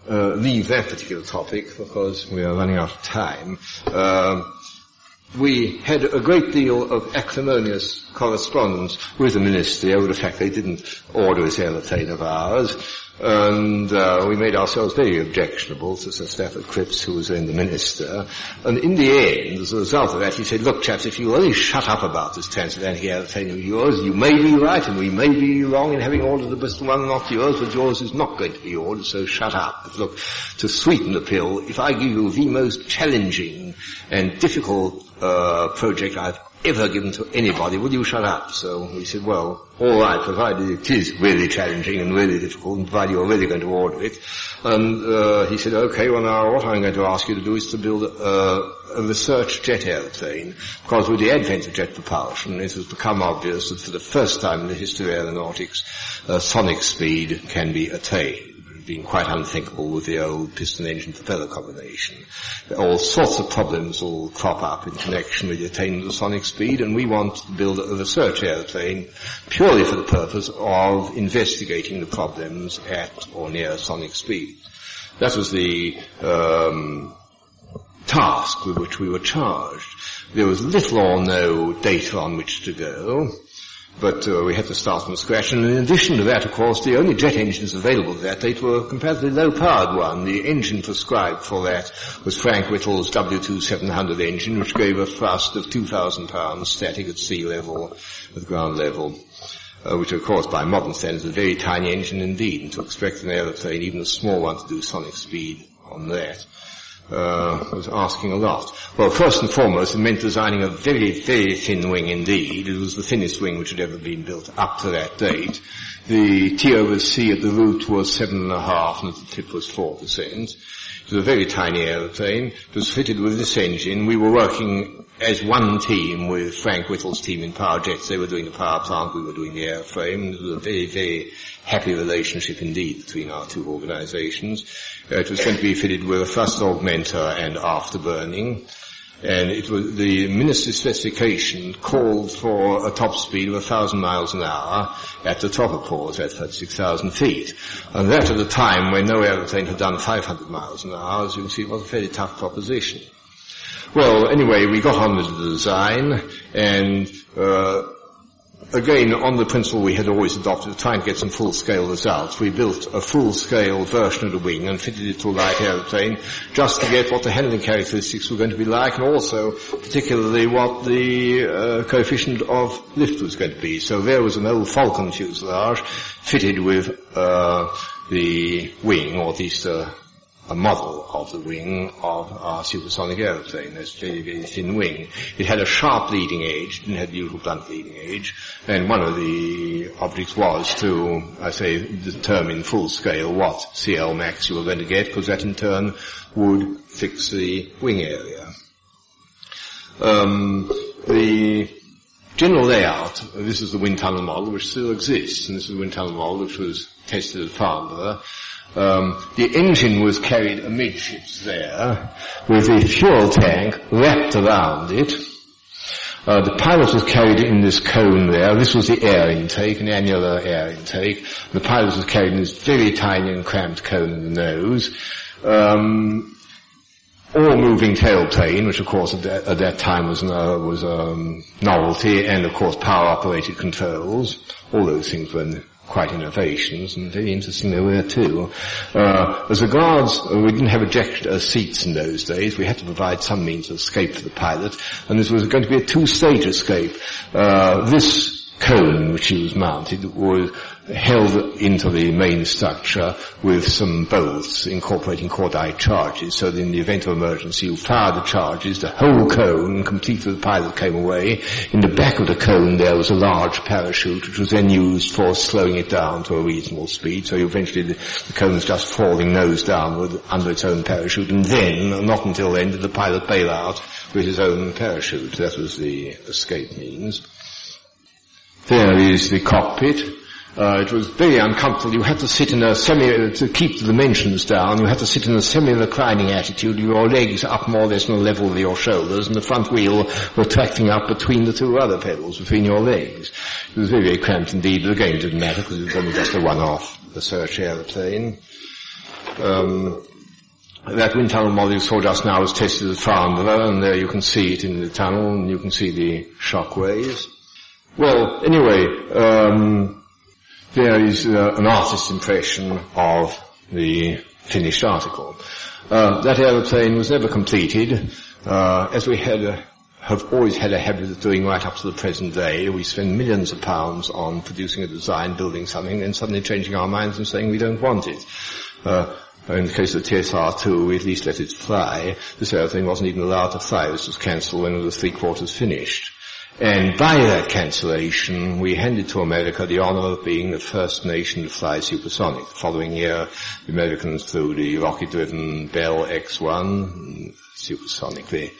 uh, leave that particular topic because we are running out of time. Uh, we had a great deal of acrimonious correspondence with the ministry over the fact they didn't order this aeroplane of ours and uh, we made ourselves very objectionable to Sir Stafford Cripps, who was then the minister. And in the end, as a result of that, he said, look chaps, if you only shut up about this transatlantic aeroplane of yours, you may be right and we may be wrong in having ordered the Bristol one, not yours, but yours is not going to be ordered, so shut up. But look, to sweeten the pill, if I give you the most challenging and difficult uh, project I've ever given to anybody, will you shut up? So he said, well, all right, provided it is really challenging and really difficult, and provided you're really going to order it. And uh, he said, okay, well now what I'm going to ask you to do is to build a, a research jet aeroplane, because with the advent of jet propulsion, it has become obvious that for the first time in the history of aeronautics, uh, sonic speed can be attained been quite unthinkable with the old piston engine propeller combination. All sorts of problems will crop up in connection with the sonic speed, and we want to build a research airplane purely for the purpose of investigating the problems at or near sonic speed. That was the um, task with which we were charged. There was little or no data on which to go. But uh, we had to start from scratch. And in addition to that, of course, the only jet engines available at that date were a comparatively low-powered one. The engine prescribed for that was Frank Whittle's W2700 engine, which gave a thrust of 2,000 pounds static at sea level, at ground level. Uh, which of course by modern standards is a very tiny engine indeed, and to expect an aeroplane, even a small one, to do sonic speed on that uh, was asking a lot. Well, first and foremost, it meant designing a very, very thin wing indeed. It was the thinnest wing which had ever been built up to that date. The T over C at the root was seven and a half, and at the tip was four percent. It was a very tiny aeroplane. It was fitted with this engine. We were working as one team with Frank Whittle's team in Power Jets. They were doing the power plant, we were doing the airframe. It was a very, very happy relationship indeed between our two organizations. Uh, it was going to be fitted with a thrust augmenter and afterburning. And it was, the ministry specification called for a top speed of 1,000 miles an hour at the top of port at 36,000 feet. And that at a time when no aeroplane had done 500 miles an hour, as you can see, it was a fairly tough proposition. Well, anyway, we got on with the design, and uh, again, on the principle we had always adopted to try and get some full-scale results, we built a full-scale version of the wing and fitted it to a light aeroplane just to get what the handling characteristics were going to be like and also particularly what the uh, coefficient of lift was going to be. So there was an old Falcon fuselage fitted with uh, the wing, or at least uh, a model of the wing of our supersonic aeroplane. Very, very thin wing. It had a sharp leading edge, didn't have the usual blunt leading edge, and one of the objects was to, I say, determine full scale what CL max you were going to get, because that in turn would fix the wing area. Um, the general layout, this is the wind tunnel model, which still exists, and this is the wind tunnel model, which was tested at Farnborough. Um, the engine was carried amidships there with the fuel tank wrapped around it. Uh, the pilot was carried in this cone there. This was the air intake, an annular air intake. The pilot was carried in this very tiny and cramped cone in the nose. Um, all moving tailplane, which of course at that, at that time was, uh, was um, novelty, and of course power operated controls. All those things were quite innovations and very interesting they were too. Uh, as regards, uh, we didn't have ejector seats in those days. We had to provide some means of escape for the pilot, and this was going to be a two-stage escape. Uh, this cone which he was mounted was held into the main structure with some bolts incorporating cordite charges so that in the event of emergency you fire the charges, the whole cone, complete with the pilot came away. In the back of the cone there was a large parachute which was then used for slowing it down to a reasonable speed so eventually the, the cone was just falling nose downward under its own parachute and then, not until then, did the pilot bail out with his own parachute. That was the escape means. There is the cockpit. Uh, it was very uncomfortable. You had to sit in a semi, to keep the dimensions down, you had to sit in a semi-reclining attitude, your legs up more or less on the level of your shoulders, and the front wheel retracting up between the two other pedals, between your legs. It was very, very cramped indeed, but again it didn't matter because it was only just a one-off research aeroplane. Um, that wind tunnel model you saw just now was tested at Farnborough, and there you can see it in the tunnel, and you can see the shock waves. Well, anyway, um, there is uh, an artist's impression of the finished article. Uh, that aeroplane was never completed, uh, as we had a, have always had a habit of doing right up to the present day. We spend millions of pounds on producing a design, building something, and suddenly changing our minds and saying we don't want it. Uh, in the case of the TSR-2, we at least let it fly. This aeroplane wasn't even allowed to fly. This was cancelled when it was three quarters finished. And by that cancellation, we handed to America the honor of being the first nation to fly supersonic. The following year, the Americans flew the rocket-driven Bell X-1 supersonically.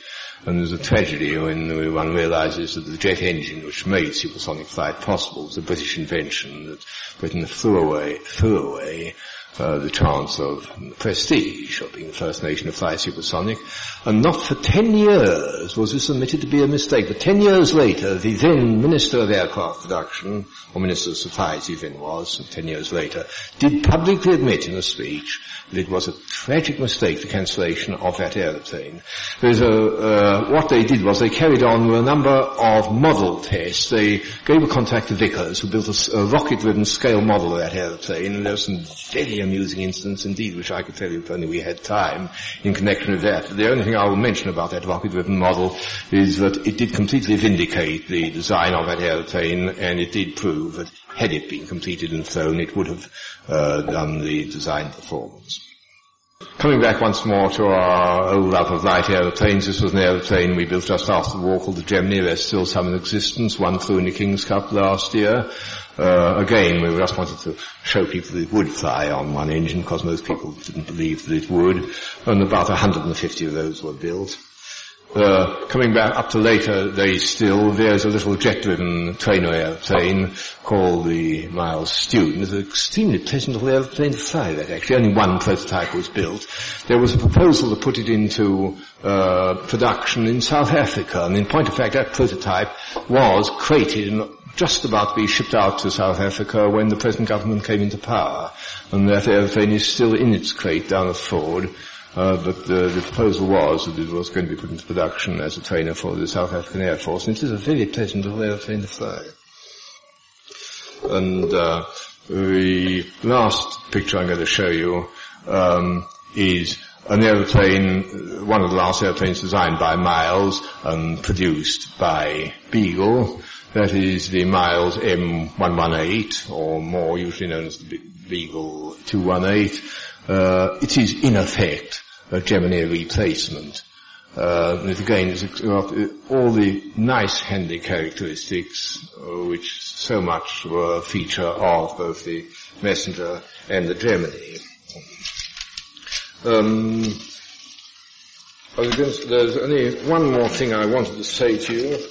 And there's a tragedy when one realizes that the jet engine which made supersonic flight possible was a British invention that Britain threw away, threw away uh, the chance of prestige of being the first nation to fly supersonic. And not for ten years was this admitted to be a mistake. But ten years later, the then Minister of Aircraft Production, or Minister of Supplies he then was, ten years later, did publicly admit in a speech that it was a tragic mistake, the cancellation of that aeroplane. A, uh, what they did was they carried on with a number of model tests. They gave a contract to Vickers, who built a, a rocket-driven scale model of that aeroplane, and there were some very amusing incidents indeed, which I could tell you if only we had time in connection with that. The only thing I will mention about that rocket-driven model is that it did completely vindicate the design of that aeroplane, and it did prove that had it been completed and flown, it would have uh, done the design performance. Coming back once more to our old love of light aeroplanes, this was an aeroplane we built just after the war called the Gemini. There's still some in existence. One flew in the King's Cup last year. Uh, again, we just wanted to show people that it would fly on one engine because most people didn't believe that it would. And about 150 of those were built. Uh, coming back up to later days still, there's a little jet-driven trainer airplane called the Miles Student. It's an extremely pleasant little airplane to fly that actually. Only one prototype was built. There was a proposal to put it into uh, production in South Africa, and in point of fact that prototype was created and just about to be shipped out to South Africa when the present government came into power. And that airplane is still in its crate down at Ford. Uh, but the, the, proposal was that it was going to be put into production as a trainer for the South African Air Force, and it is a very pleasant little airplane to fly. And uh, the last picture I'm going to show you um, is an aeroplane, one of the last airplanes designed by Miles and produced by Beagle. That is the Miles M118, or more usually known as the Beagle 218. Uh, it is in effect a Gemini replacement. Uh, it again has got all the nice handy characteristics uh, which so much were a feature of both the Messenger and the Gemini. Um, there's only one more thing I wanted to say to you,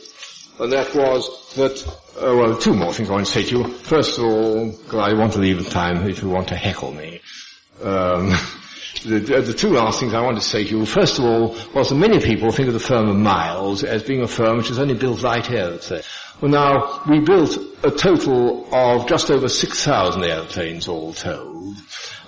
and that was that, uh, well, two more things I want to say to you. First of all, I want to leave the time if you want to heckle me. Um, the, the, two last things I want to say to you, first of all, was that many people think of the firm of Miles as being a firm which has only built light airplanes. Well now, we built a total of just over 6,000 airplanes all told,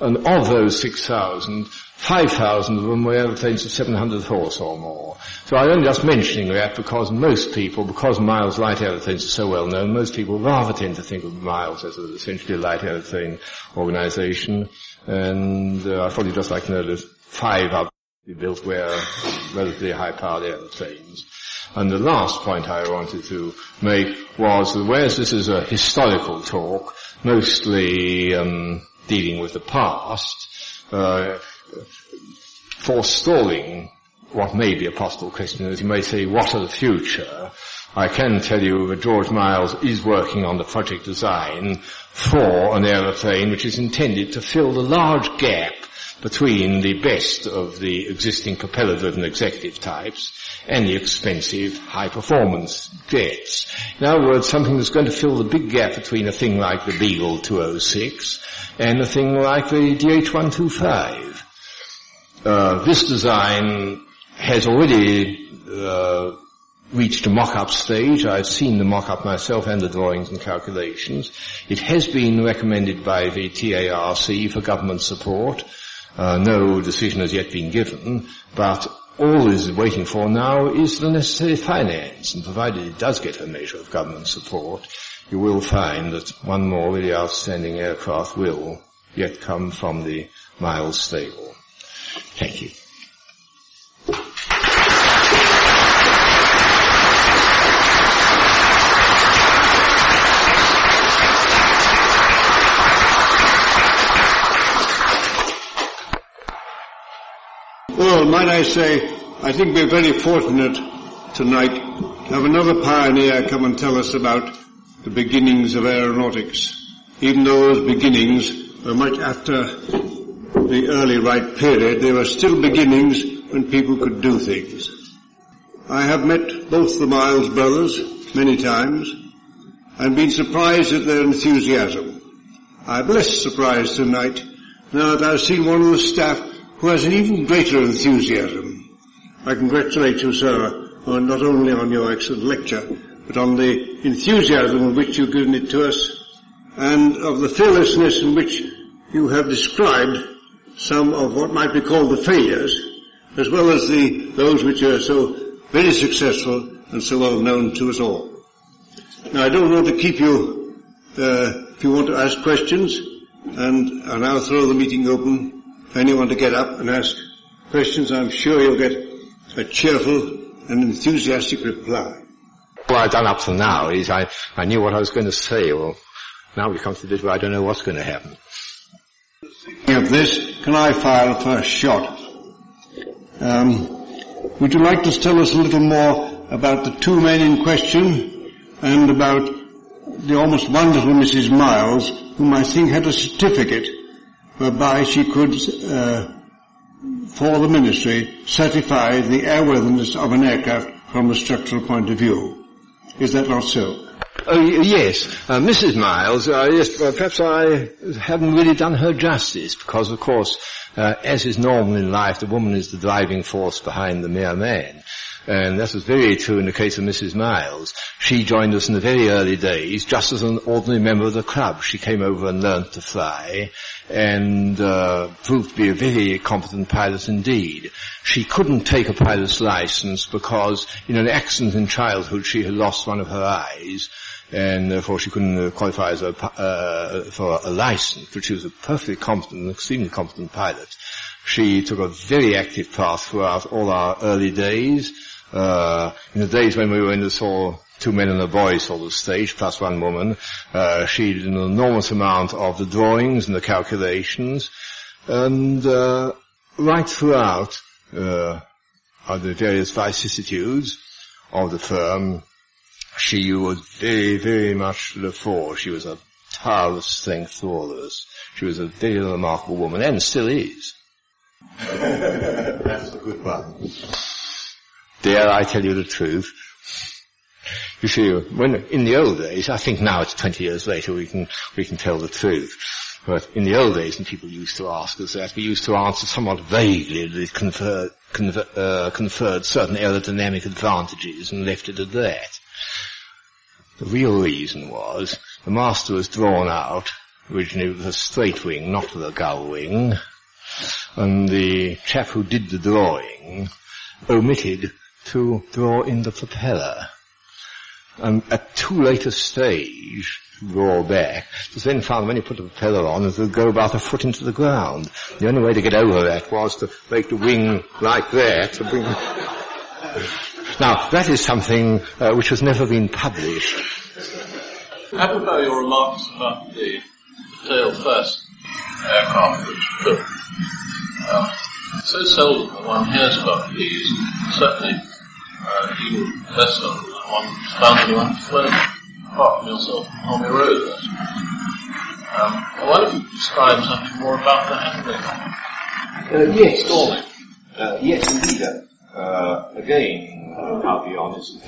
and of those 6,000, 5,000 of them were airplanes of 700 horse or more. So I'm only just mentioning that because most people, because Miles light airplanes are so well known, most people rather tend to think of Miles as essentially a light airplane organization. And uh, I thought you'd just like to know that five are built where relatively high-powered airplanes. And the last point I wanted to make was whereas this is a historical talk, mostly um, dealing with the past, uh, forestalling what may be a possible question is you may say, what of the future? I can tell you that George Miles is working on the project design for an aeroplane which is intended to fill the large gap between the best of the existing propeller-driven executive types and the expensive high-performance jets. In other words, something that's going to fill the big gap between a thing like the Beagle 206 and a thing like the DH-125. Uh, this design has already uh, reached a mock-up stage. I've seen the mock-up myself and the drawings and calculations. It has been recommended by the TARC for government support. Uh, no decision has yet been given, but all is waiting for now is the necessary finance, and provided it does get a measure of government support, you will find that one more really outstanding aircraft will yet come from the Miles stable. Thank you. Well, might I say, I think we're very fortunate tonight to have another pioneer come and tell us about the beginnings of aeronautics, even though those beginnings were much after the early Wright period, they were still beginnings when people could do things. I have met both the Miles brothers many times and been surprised at their enthusiasm. I'm less surprised tonight now that I've seen one of the staff who has an even greater enthusiasm. I congratulate you, sir, on not only on your excellent lecture, but on the enthusiasm with which you've given it to us, and of the fearlessness in which you have described some of what might be called the failures, as well as the, those which are so very successful and so well known to us all. Now I don't want to keep you, uh, if you want to ask questions, and I'll now throw the meeting open for anyone to get up and ask questions. I'm sure you'll get a cheerful and enthusiastic reply. What I've done up to now is I, I knew what I was going to say. Well, now we come to this where I don't know what's going to happen. Of this, can I fire a first shot? Um, would you like to tell us a little more about the two men in question and about the almost wonderful Mrs. Miles, whom I think had a certificate whereby she could, uh, for the ministry, certify the airworthiness of an aircraft from a structural point of view. Is that not so? Oh, yes. Uh, Mrs. Miles, uh, yes, well, perhaps I haven't really done her justice because, of course, uh, as is normal in life, the woman is the driving force behind the mere man. And that was very true in the case of Mrs. Miles. She joined us in the very early days, just as an ordinary member of the club. She came over and learnt to fly, and uh, proved to be a very competent pilot indeed. She couldn't take a pilot's license because in an accident in childhood she had lost one of her eyes, and therefore she couldn't uh, qualify as a, uh, for a license, but she was a perfectly competent, extremely competent pilot. She took a very active part throughout all our early days. Uh, in the days when we were in the sort two men and a boy sort of stage, plus one woman, uh, she did an enormous amount of the drawings and the calculations, and uh, right throughout uh, the various vicissitudes of the firm, she was very, very much to the fore. She was a tireless thing through all us. She was a very remarkable woman, and still is. That's a good one. Dare I tell you the truth? You see, when in the old days, I think now it's 20 years later we can we can tell the truth. But in the old days, when people used to ask us that, we used to answer somewhat vaguely that it conferred, confer, uh, conferred certain aerodynamic advantages and left it at that. The real reason was the master was drawn out originally with a straight wing, not with a gull wing, and the chap who did the drawing omitted to draw in the propeller. And at too late a stage draw back, was then found when you put the propeller on, it would go about a foot into the ground. The only way to get over that was to make the wing like that now, that is something uh, which has never been published. How about your remarks about the tail first aircraft which built? Um, so seldom that one hears about these. Certainly, uh, even less than one found anyone flown apart from yourself on the road. Um, why don't you describe something more about the handling? Uh, yes. Stalling. Uh, yes, indeed. Uh, again, I'll be honest,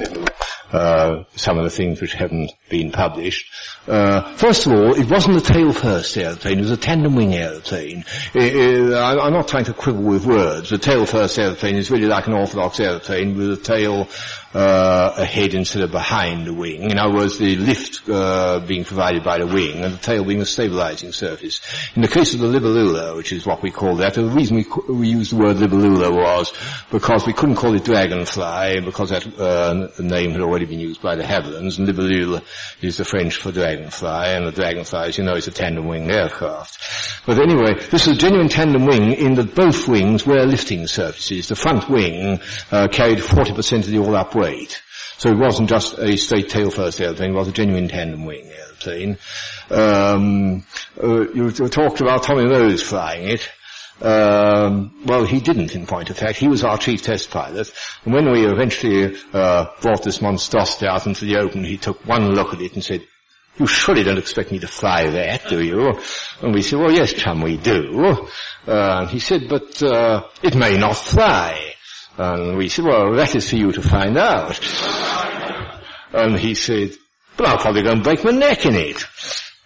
uh, some of the things which haven't been published. Uh, first of all, it wasn't a tail first aeroplane, it was a tandem wing aeroplane. It, I'm not trying to quibble with words. A tail first aeroplane is really like an orthodox aeroplane with a tail uh, ahead instead of behind the wing. In other words, the lift uh, being provided by the wing and the tail being a stabilizing surface. In the case of the libellula, which is what we call that, the reason we, we used the word libellula was because we couldn't call it dragonfly because that uh, name had already been used by de Havillands, and libellula is the French for dragonfly, and the dragonfly, as you know, is a tandem-wing aircraft. But anyway, this is a genuine tandem wing in that both wings were lifting surfaces. The front wing uh, carried 40% of the all-up weight. So it wasn't just a straight tail first airplane, it was a genuine tandem wing airplane. Um, uh, you talked about Tommy Rose flying it. Um, well, he didn't, in point of fact. He was our chief test pilot. And when we eventually uh, brought this monstrosity out into the open, he took one look at it and said, you surely don't expect me to fly that, do you? And we said, well, yes, chum, we do. Uh, he said, but uh, it may not fly. And we said, well, that is for you to find out. and he said, but I'll probably go and break my neck in it.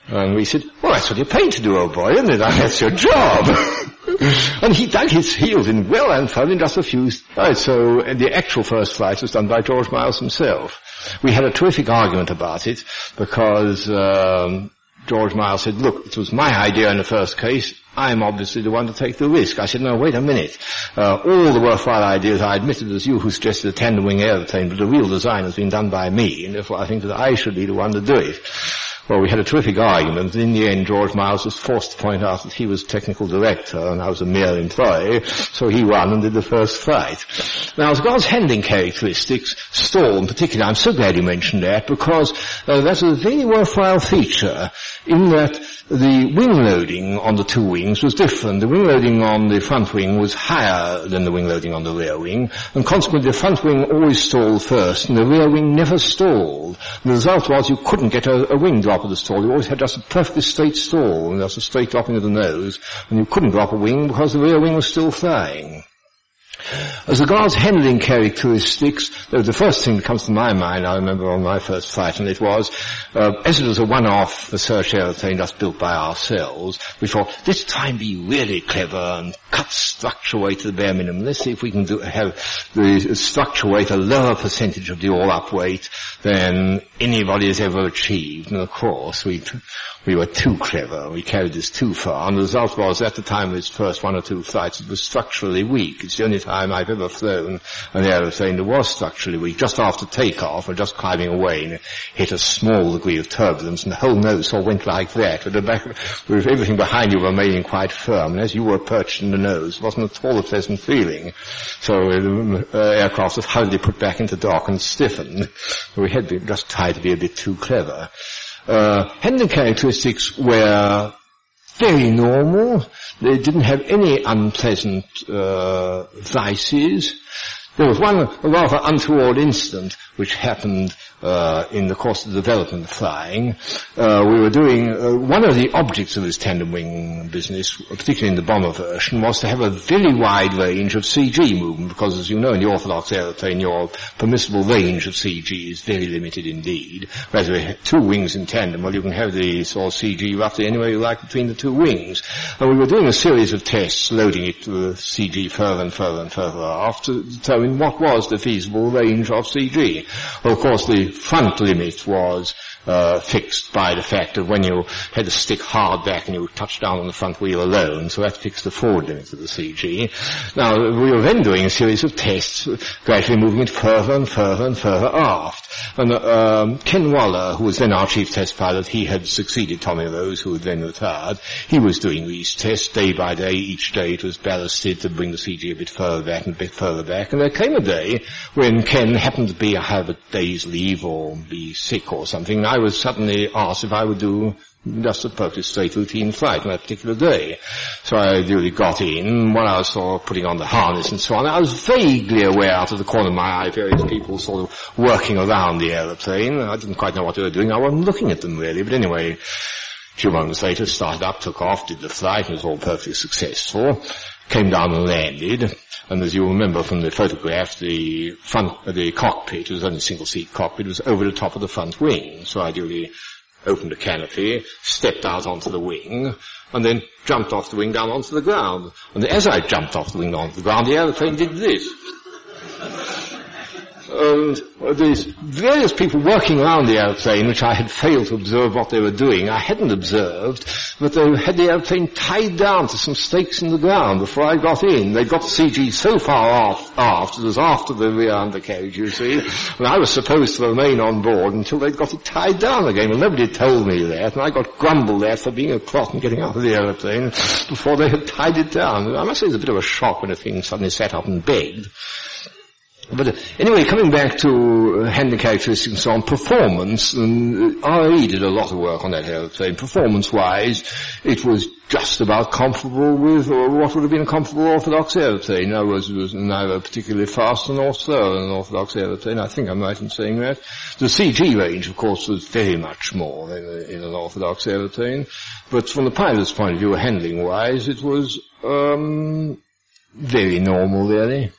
And we said, well, that's what you're paid to do, old boy, isn't it? That's your job. and he dug his heels in well and in just few. Right, so the actual first flight was done by George Miles himself. We had a terrific argument about it because um, George Miles said, look, it was my idea in the first case. I'm obviously the one to take the risk. I said, no, wait a minute. Uh, all the worthwhile ideas I admitted as you who suggested a tandem wing airplane, but the real design has been done by me, and therefore I think that I should be the one to do it. Well, we had a terrific argument. In the end, George Miles was forced to point out that he was technical director and I was a mere employee, so he won and did the first flight. Now, as regards handling characteristics, stall in particular, I'm so glad you mentioned that because uh, that's a very worthwhile feature in that the wing loading on the two wings was different. The wing loading on the front wing was higher than the wing loading on the rear wing, and consequently the front wing always stalled first, and the rear wing never stalled. The result was you couldn't get a, a wing drop of the stall. You always had just a perfectly straight stall, and just a straight dropping of the nose, and you couldn't drop a wing because the rear wing was still flying. As regards handling characteristics, the first thing that comes to my mind, I remember on my first flight, and it was, uh, as it was a one-off research aeroplane just built by ourselves, we thought, try and be really clever and cut structure weight to the bare minimum. Let's see if we can do, have the structure weight a lower percentage of the all-up weight than anybody has ever achieved. And of course, we we were too clever. We carried this too far. And the result was, at the time of its first one or two flights, it was structurally weak. It's the only time I've ever flown an aeroplane that was structurally weak. Just after takeoff, or just climbing away, and hit a small degree of turbulence, and the whole nose all went like that, with, back, with everything behind you remaining quite firm. And as you were perched in the nose, it wasn't at all a pleasant feeling. So the uh, aircraft was hurriedly put back into dock and stiffened. We had been just tried to be a bit too clever uh, handling characteristics were very normal. They didn't have any unpleasant uh, vices. There was one rather untoward incident which happened uh, in the course of development of flying. Uh, we were doing, uh, one of the objects of this tandem wing business, particularly in the bomber version, was to have a very wide range of CG movement, because as you know in the orthodox aeroplane, your permissible range of CG is very limited indeed. Whereas have two wings in tandem, well you can have the sort of CG roughly anywhere you like between the two wings. And we were doing a series of tests, loading it to the CG further and further and further off to determine what was the feasible range of CG. Of course, the front limit was uh, fixed by the fact that when you had to stick hard back and you touched down on the front wheel alone, so that fixed the forward limit of the CG. Now, we were then doing a series of tests, gradually moving it further and further and further aft. And um, Ken Waller, who was then our chief test pilot, he had succeeded Tommy Rose, who had then retired. He was doing these tests day by day. Each day it was ballasted to bring the CG a bit further back and a bit further back. And there came a day when Ken happened to be have a day's leave or be sick or something. I was suddenly asked if I would do just a perfectly straight routine flight on that particular day. So I duly got in, while I was sort of putting on the harness and so on, I was vaguely aware out of the corner of my eye various people sort of working around the aeroplane. I didn't quite know what they were doing. I wasn't looking at them really, but anyway, a few moments later started up, took off, did the flight, and was all perfectly successful. Came down and landed. And as you remember from the photograph, the front, the cockpit, it was only a single seat cockpit, was over the top of the front wing. So I duly opened the canopy, stepped out onto the wing, and then jumped off the wing down onto the ground. And as I jumped off the wing onto the ground, the aeroplane did this and these various people working around the airplane, which I had failed to observe what they were doing, I hadn't observed, but they had the airplane tied down to some stakes in the ground before I got in. They got CG so far off, aft, it was after the rear undercarriage, you see, and I was supposed to remain on board until they'd got it tied down again. Well, nobody told me that, and I got grumbled at for being a plot and getting out of the airplane before they had tied it down. I must say it was a bit of a shock when a thing suddenly sat up and begged. But uh, anyway, coming back to uh, handling characteristics and so on, performance, and uh, RAE did a lot of work on that aeroplane. Performance-wise, it was just about comparable with what would have been a comparable orthodox other words, it was neither particularly fast nor than an orthodox aeroplane. I think I'm right in saying that. The CG range, of course, was very much more than in an orthodox aeroplane. But from the pilot's point of view, handling-wise, it was um, very normal, really.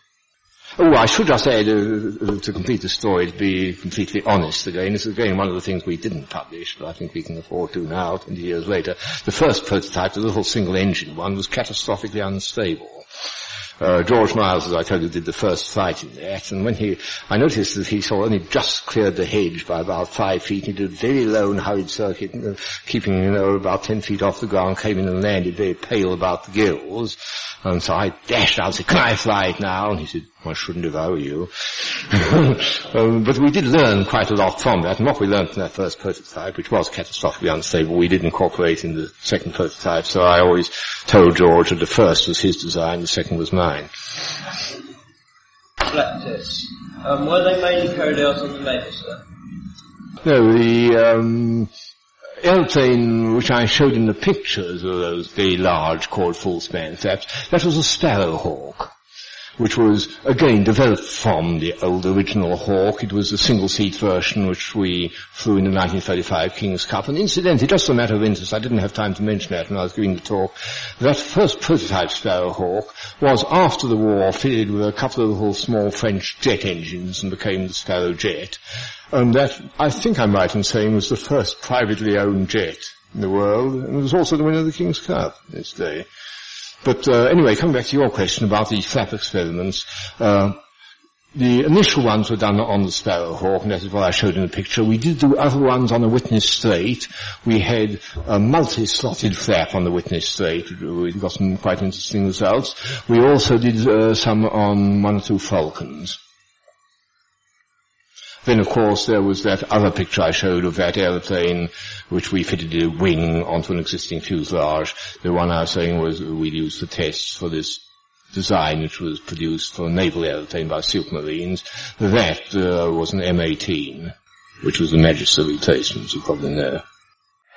Oh, I should just add, uh, to complete the story, to be completely honest again, this is again one of the things we didn't publish, but I think we can afford to now, 20 years later. The first prototype, the little single engine one, was catastrophically unstable. Uh, George Miles, as I told you, did the first flight in that, and when he, I noticed that he saw only just cleared the hedge by about five feet. He did a very low and hurried circuit, uh, keeping, you know, about ten feet off the ground, came in and landed very pale about the gills. And so I dashed out and said, can I fly it now? And he said, I shouldn't if I were you. um, but we did learn quite a lot from that. And what we learned from that first prototype, which was catastrophically unstable, we did incorporate in the second prototype. So I always told George that the first was his design, the second was mine. Flap tests. Um, were they mainly carried out on the Megastar? No, the um, airplane which I showed in the pictures of those very large, called full span flaps, that was a Sparrowhawk. Which was again developed from the old original Hawk. It was a single seat version which we flew in the 1935 King's Cup. And incidentally, just a matter of interest, I didn't have time to mention that when I was giving the talk, that first prototype Sparrowhawk was after the war fitted with a couple of little small French jet engines and became the Sparrowjet. And that, I think I'm right in saying, was the first privately owned jet in the world, and it was also the winner of the King's Cup this day. But uh, anyway, coming back to your question about the flap experiments, uh, the initial ones were done on the Sparrowhawk, and that is what I showed in the picture. We did do other ones on the Whitney Straight. We had a multi-slotted flap on the Whitney Straight. We got some quite interesting results. We also did uh, some on one or two Falcons. Then of course there was that other picture I showed of that aeroplane which we fitted a wing onto an existing fuselage. The one I was saying was we used for tests for this design which was produced for a naval aeroplane by Supermarines. That uh, was an M18, which was the Magister replacement, you probably know.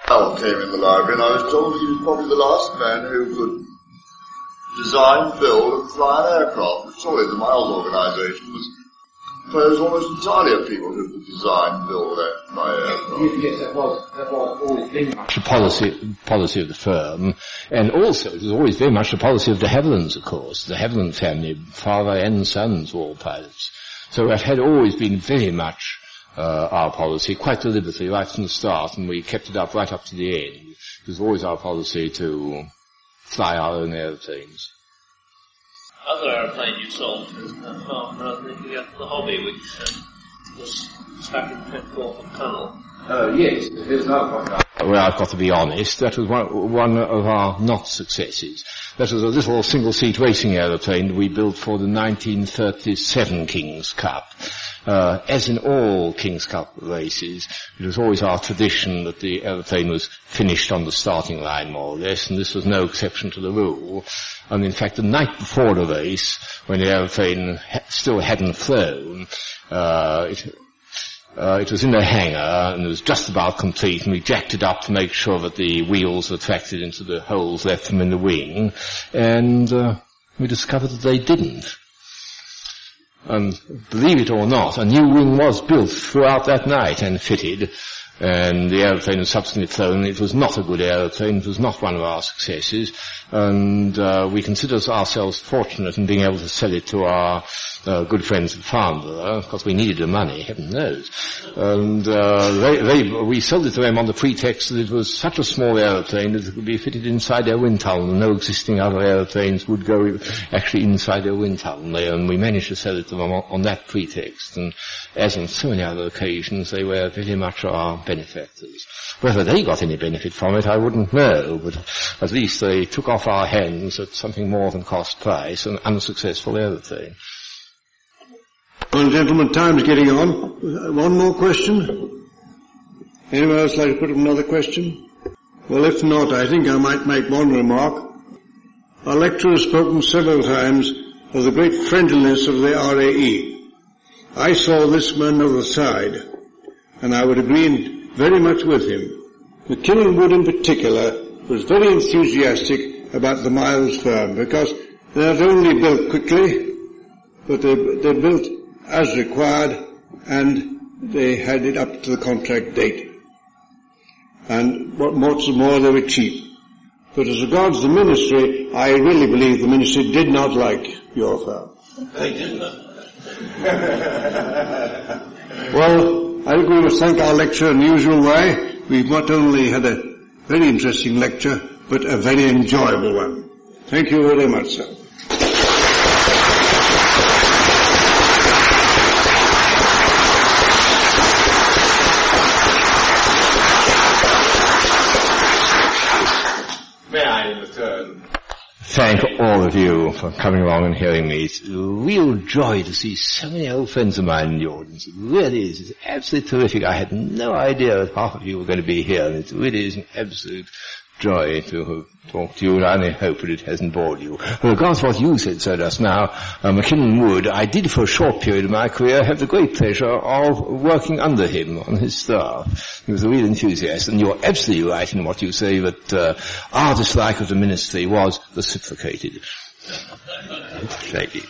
Al came in the library and I was told he was probably the last man who could design, build and fly an aircraft. Surely the Miles organization was composed almost entirely of people who could design, build, and fly aircraft. Yes, that was, that was always very much the policy, policy of the firm. And also, it was always very much the policy of de Havillands, of course. De Havilland family, father and sons were all pilots. So it had always been very much uh, our policy, quite deliberately, right from the start, and we kept it up right up to the end. It was always our policy to fly our own airplanes other aeroplane you sold to uh, Farnborough, the, the Hobby, which uh, was stuck in Penforth Tunnel. Uh, yes, there's one. Well, I've got to be honest, that was one, one of our not successes. That was a little single-seat racing aeroplane we built for the 1937 King's Cup. Uh, as in all King's Cup races, it was always our tradition that the aeroplane was finished on the starting line more or less, and this was no exception to the rule. And in fact, the night before the race, when the aeroplane ha- still hadn't flown, uh, it, uh, it was in the hangar and it was just about complete and we jacked it up to make sure that the wheels were tracted into the holes left them in the wing and uh, we discovered that they didn't. And believe it or not, a new wing was built throughout that night and fitted, and the aeroplane was subsequently flown. It was not a good aeroplane. It was not one of our successes, and uh, we consider ourselves fortunate in being able to sell it to our uh, good friends at Farnborough, because we needed the money, heaven knows. And uh, they, they, we sold it to them on the pretext that it was such a small aeroplane that it could be fitted inside their wind tunnel, no existing other aeroplanes would go actually inside their wind tunnel. And we managed to sell it to them on, on that pretext. And as on so many other occasions, they were very much our benefactors. Whether they got any benefit from it, I wouldn't know, but at least they took off our hands at something more than cost price, an unsuccessful aeroplane. Well, gentlemen, time's getting on. One more question? Anyone else like to put another question? Well, if not, I think I might make one remark. Our lecturer has spoken several times of the great friendliness of the RAE. I saw this man on the side, and I would agree very much with him. McKinnon Wood in particular was very enthusiastic about the Miles firm because they not only built quickly, but they, they built as required and they had it up to the contract date. And what what's more, they were cheap. But as regards the ministry, I really believe the ministry did not like your firm. They didn't. well, I think we must thank our lecturer in the usual way. We've not only had a very interesting lecture, but a very enjoyable one. Thank you very much, sir. Thank all of you for coming along and hearing me. It's a real joy to see so many old friends of mine in the audience. It really is. It's absolutely terrific. I had no idea that half of you were going to be here, it really is an absolute joy to have talked to you, and I only hope that it hasn't bored you. Well, regards what you said, sir, just now, uh, McKinnon Wood, I did for a short period of my career have the great pleasure of working under him on his staff. He was a real enthusiast, and you're absolutely right in what you say that uh, our dislike of the ministry was reciprocated. Thank you.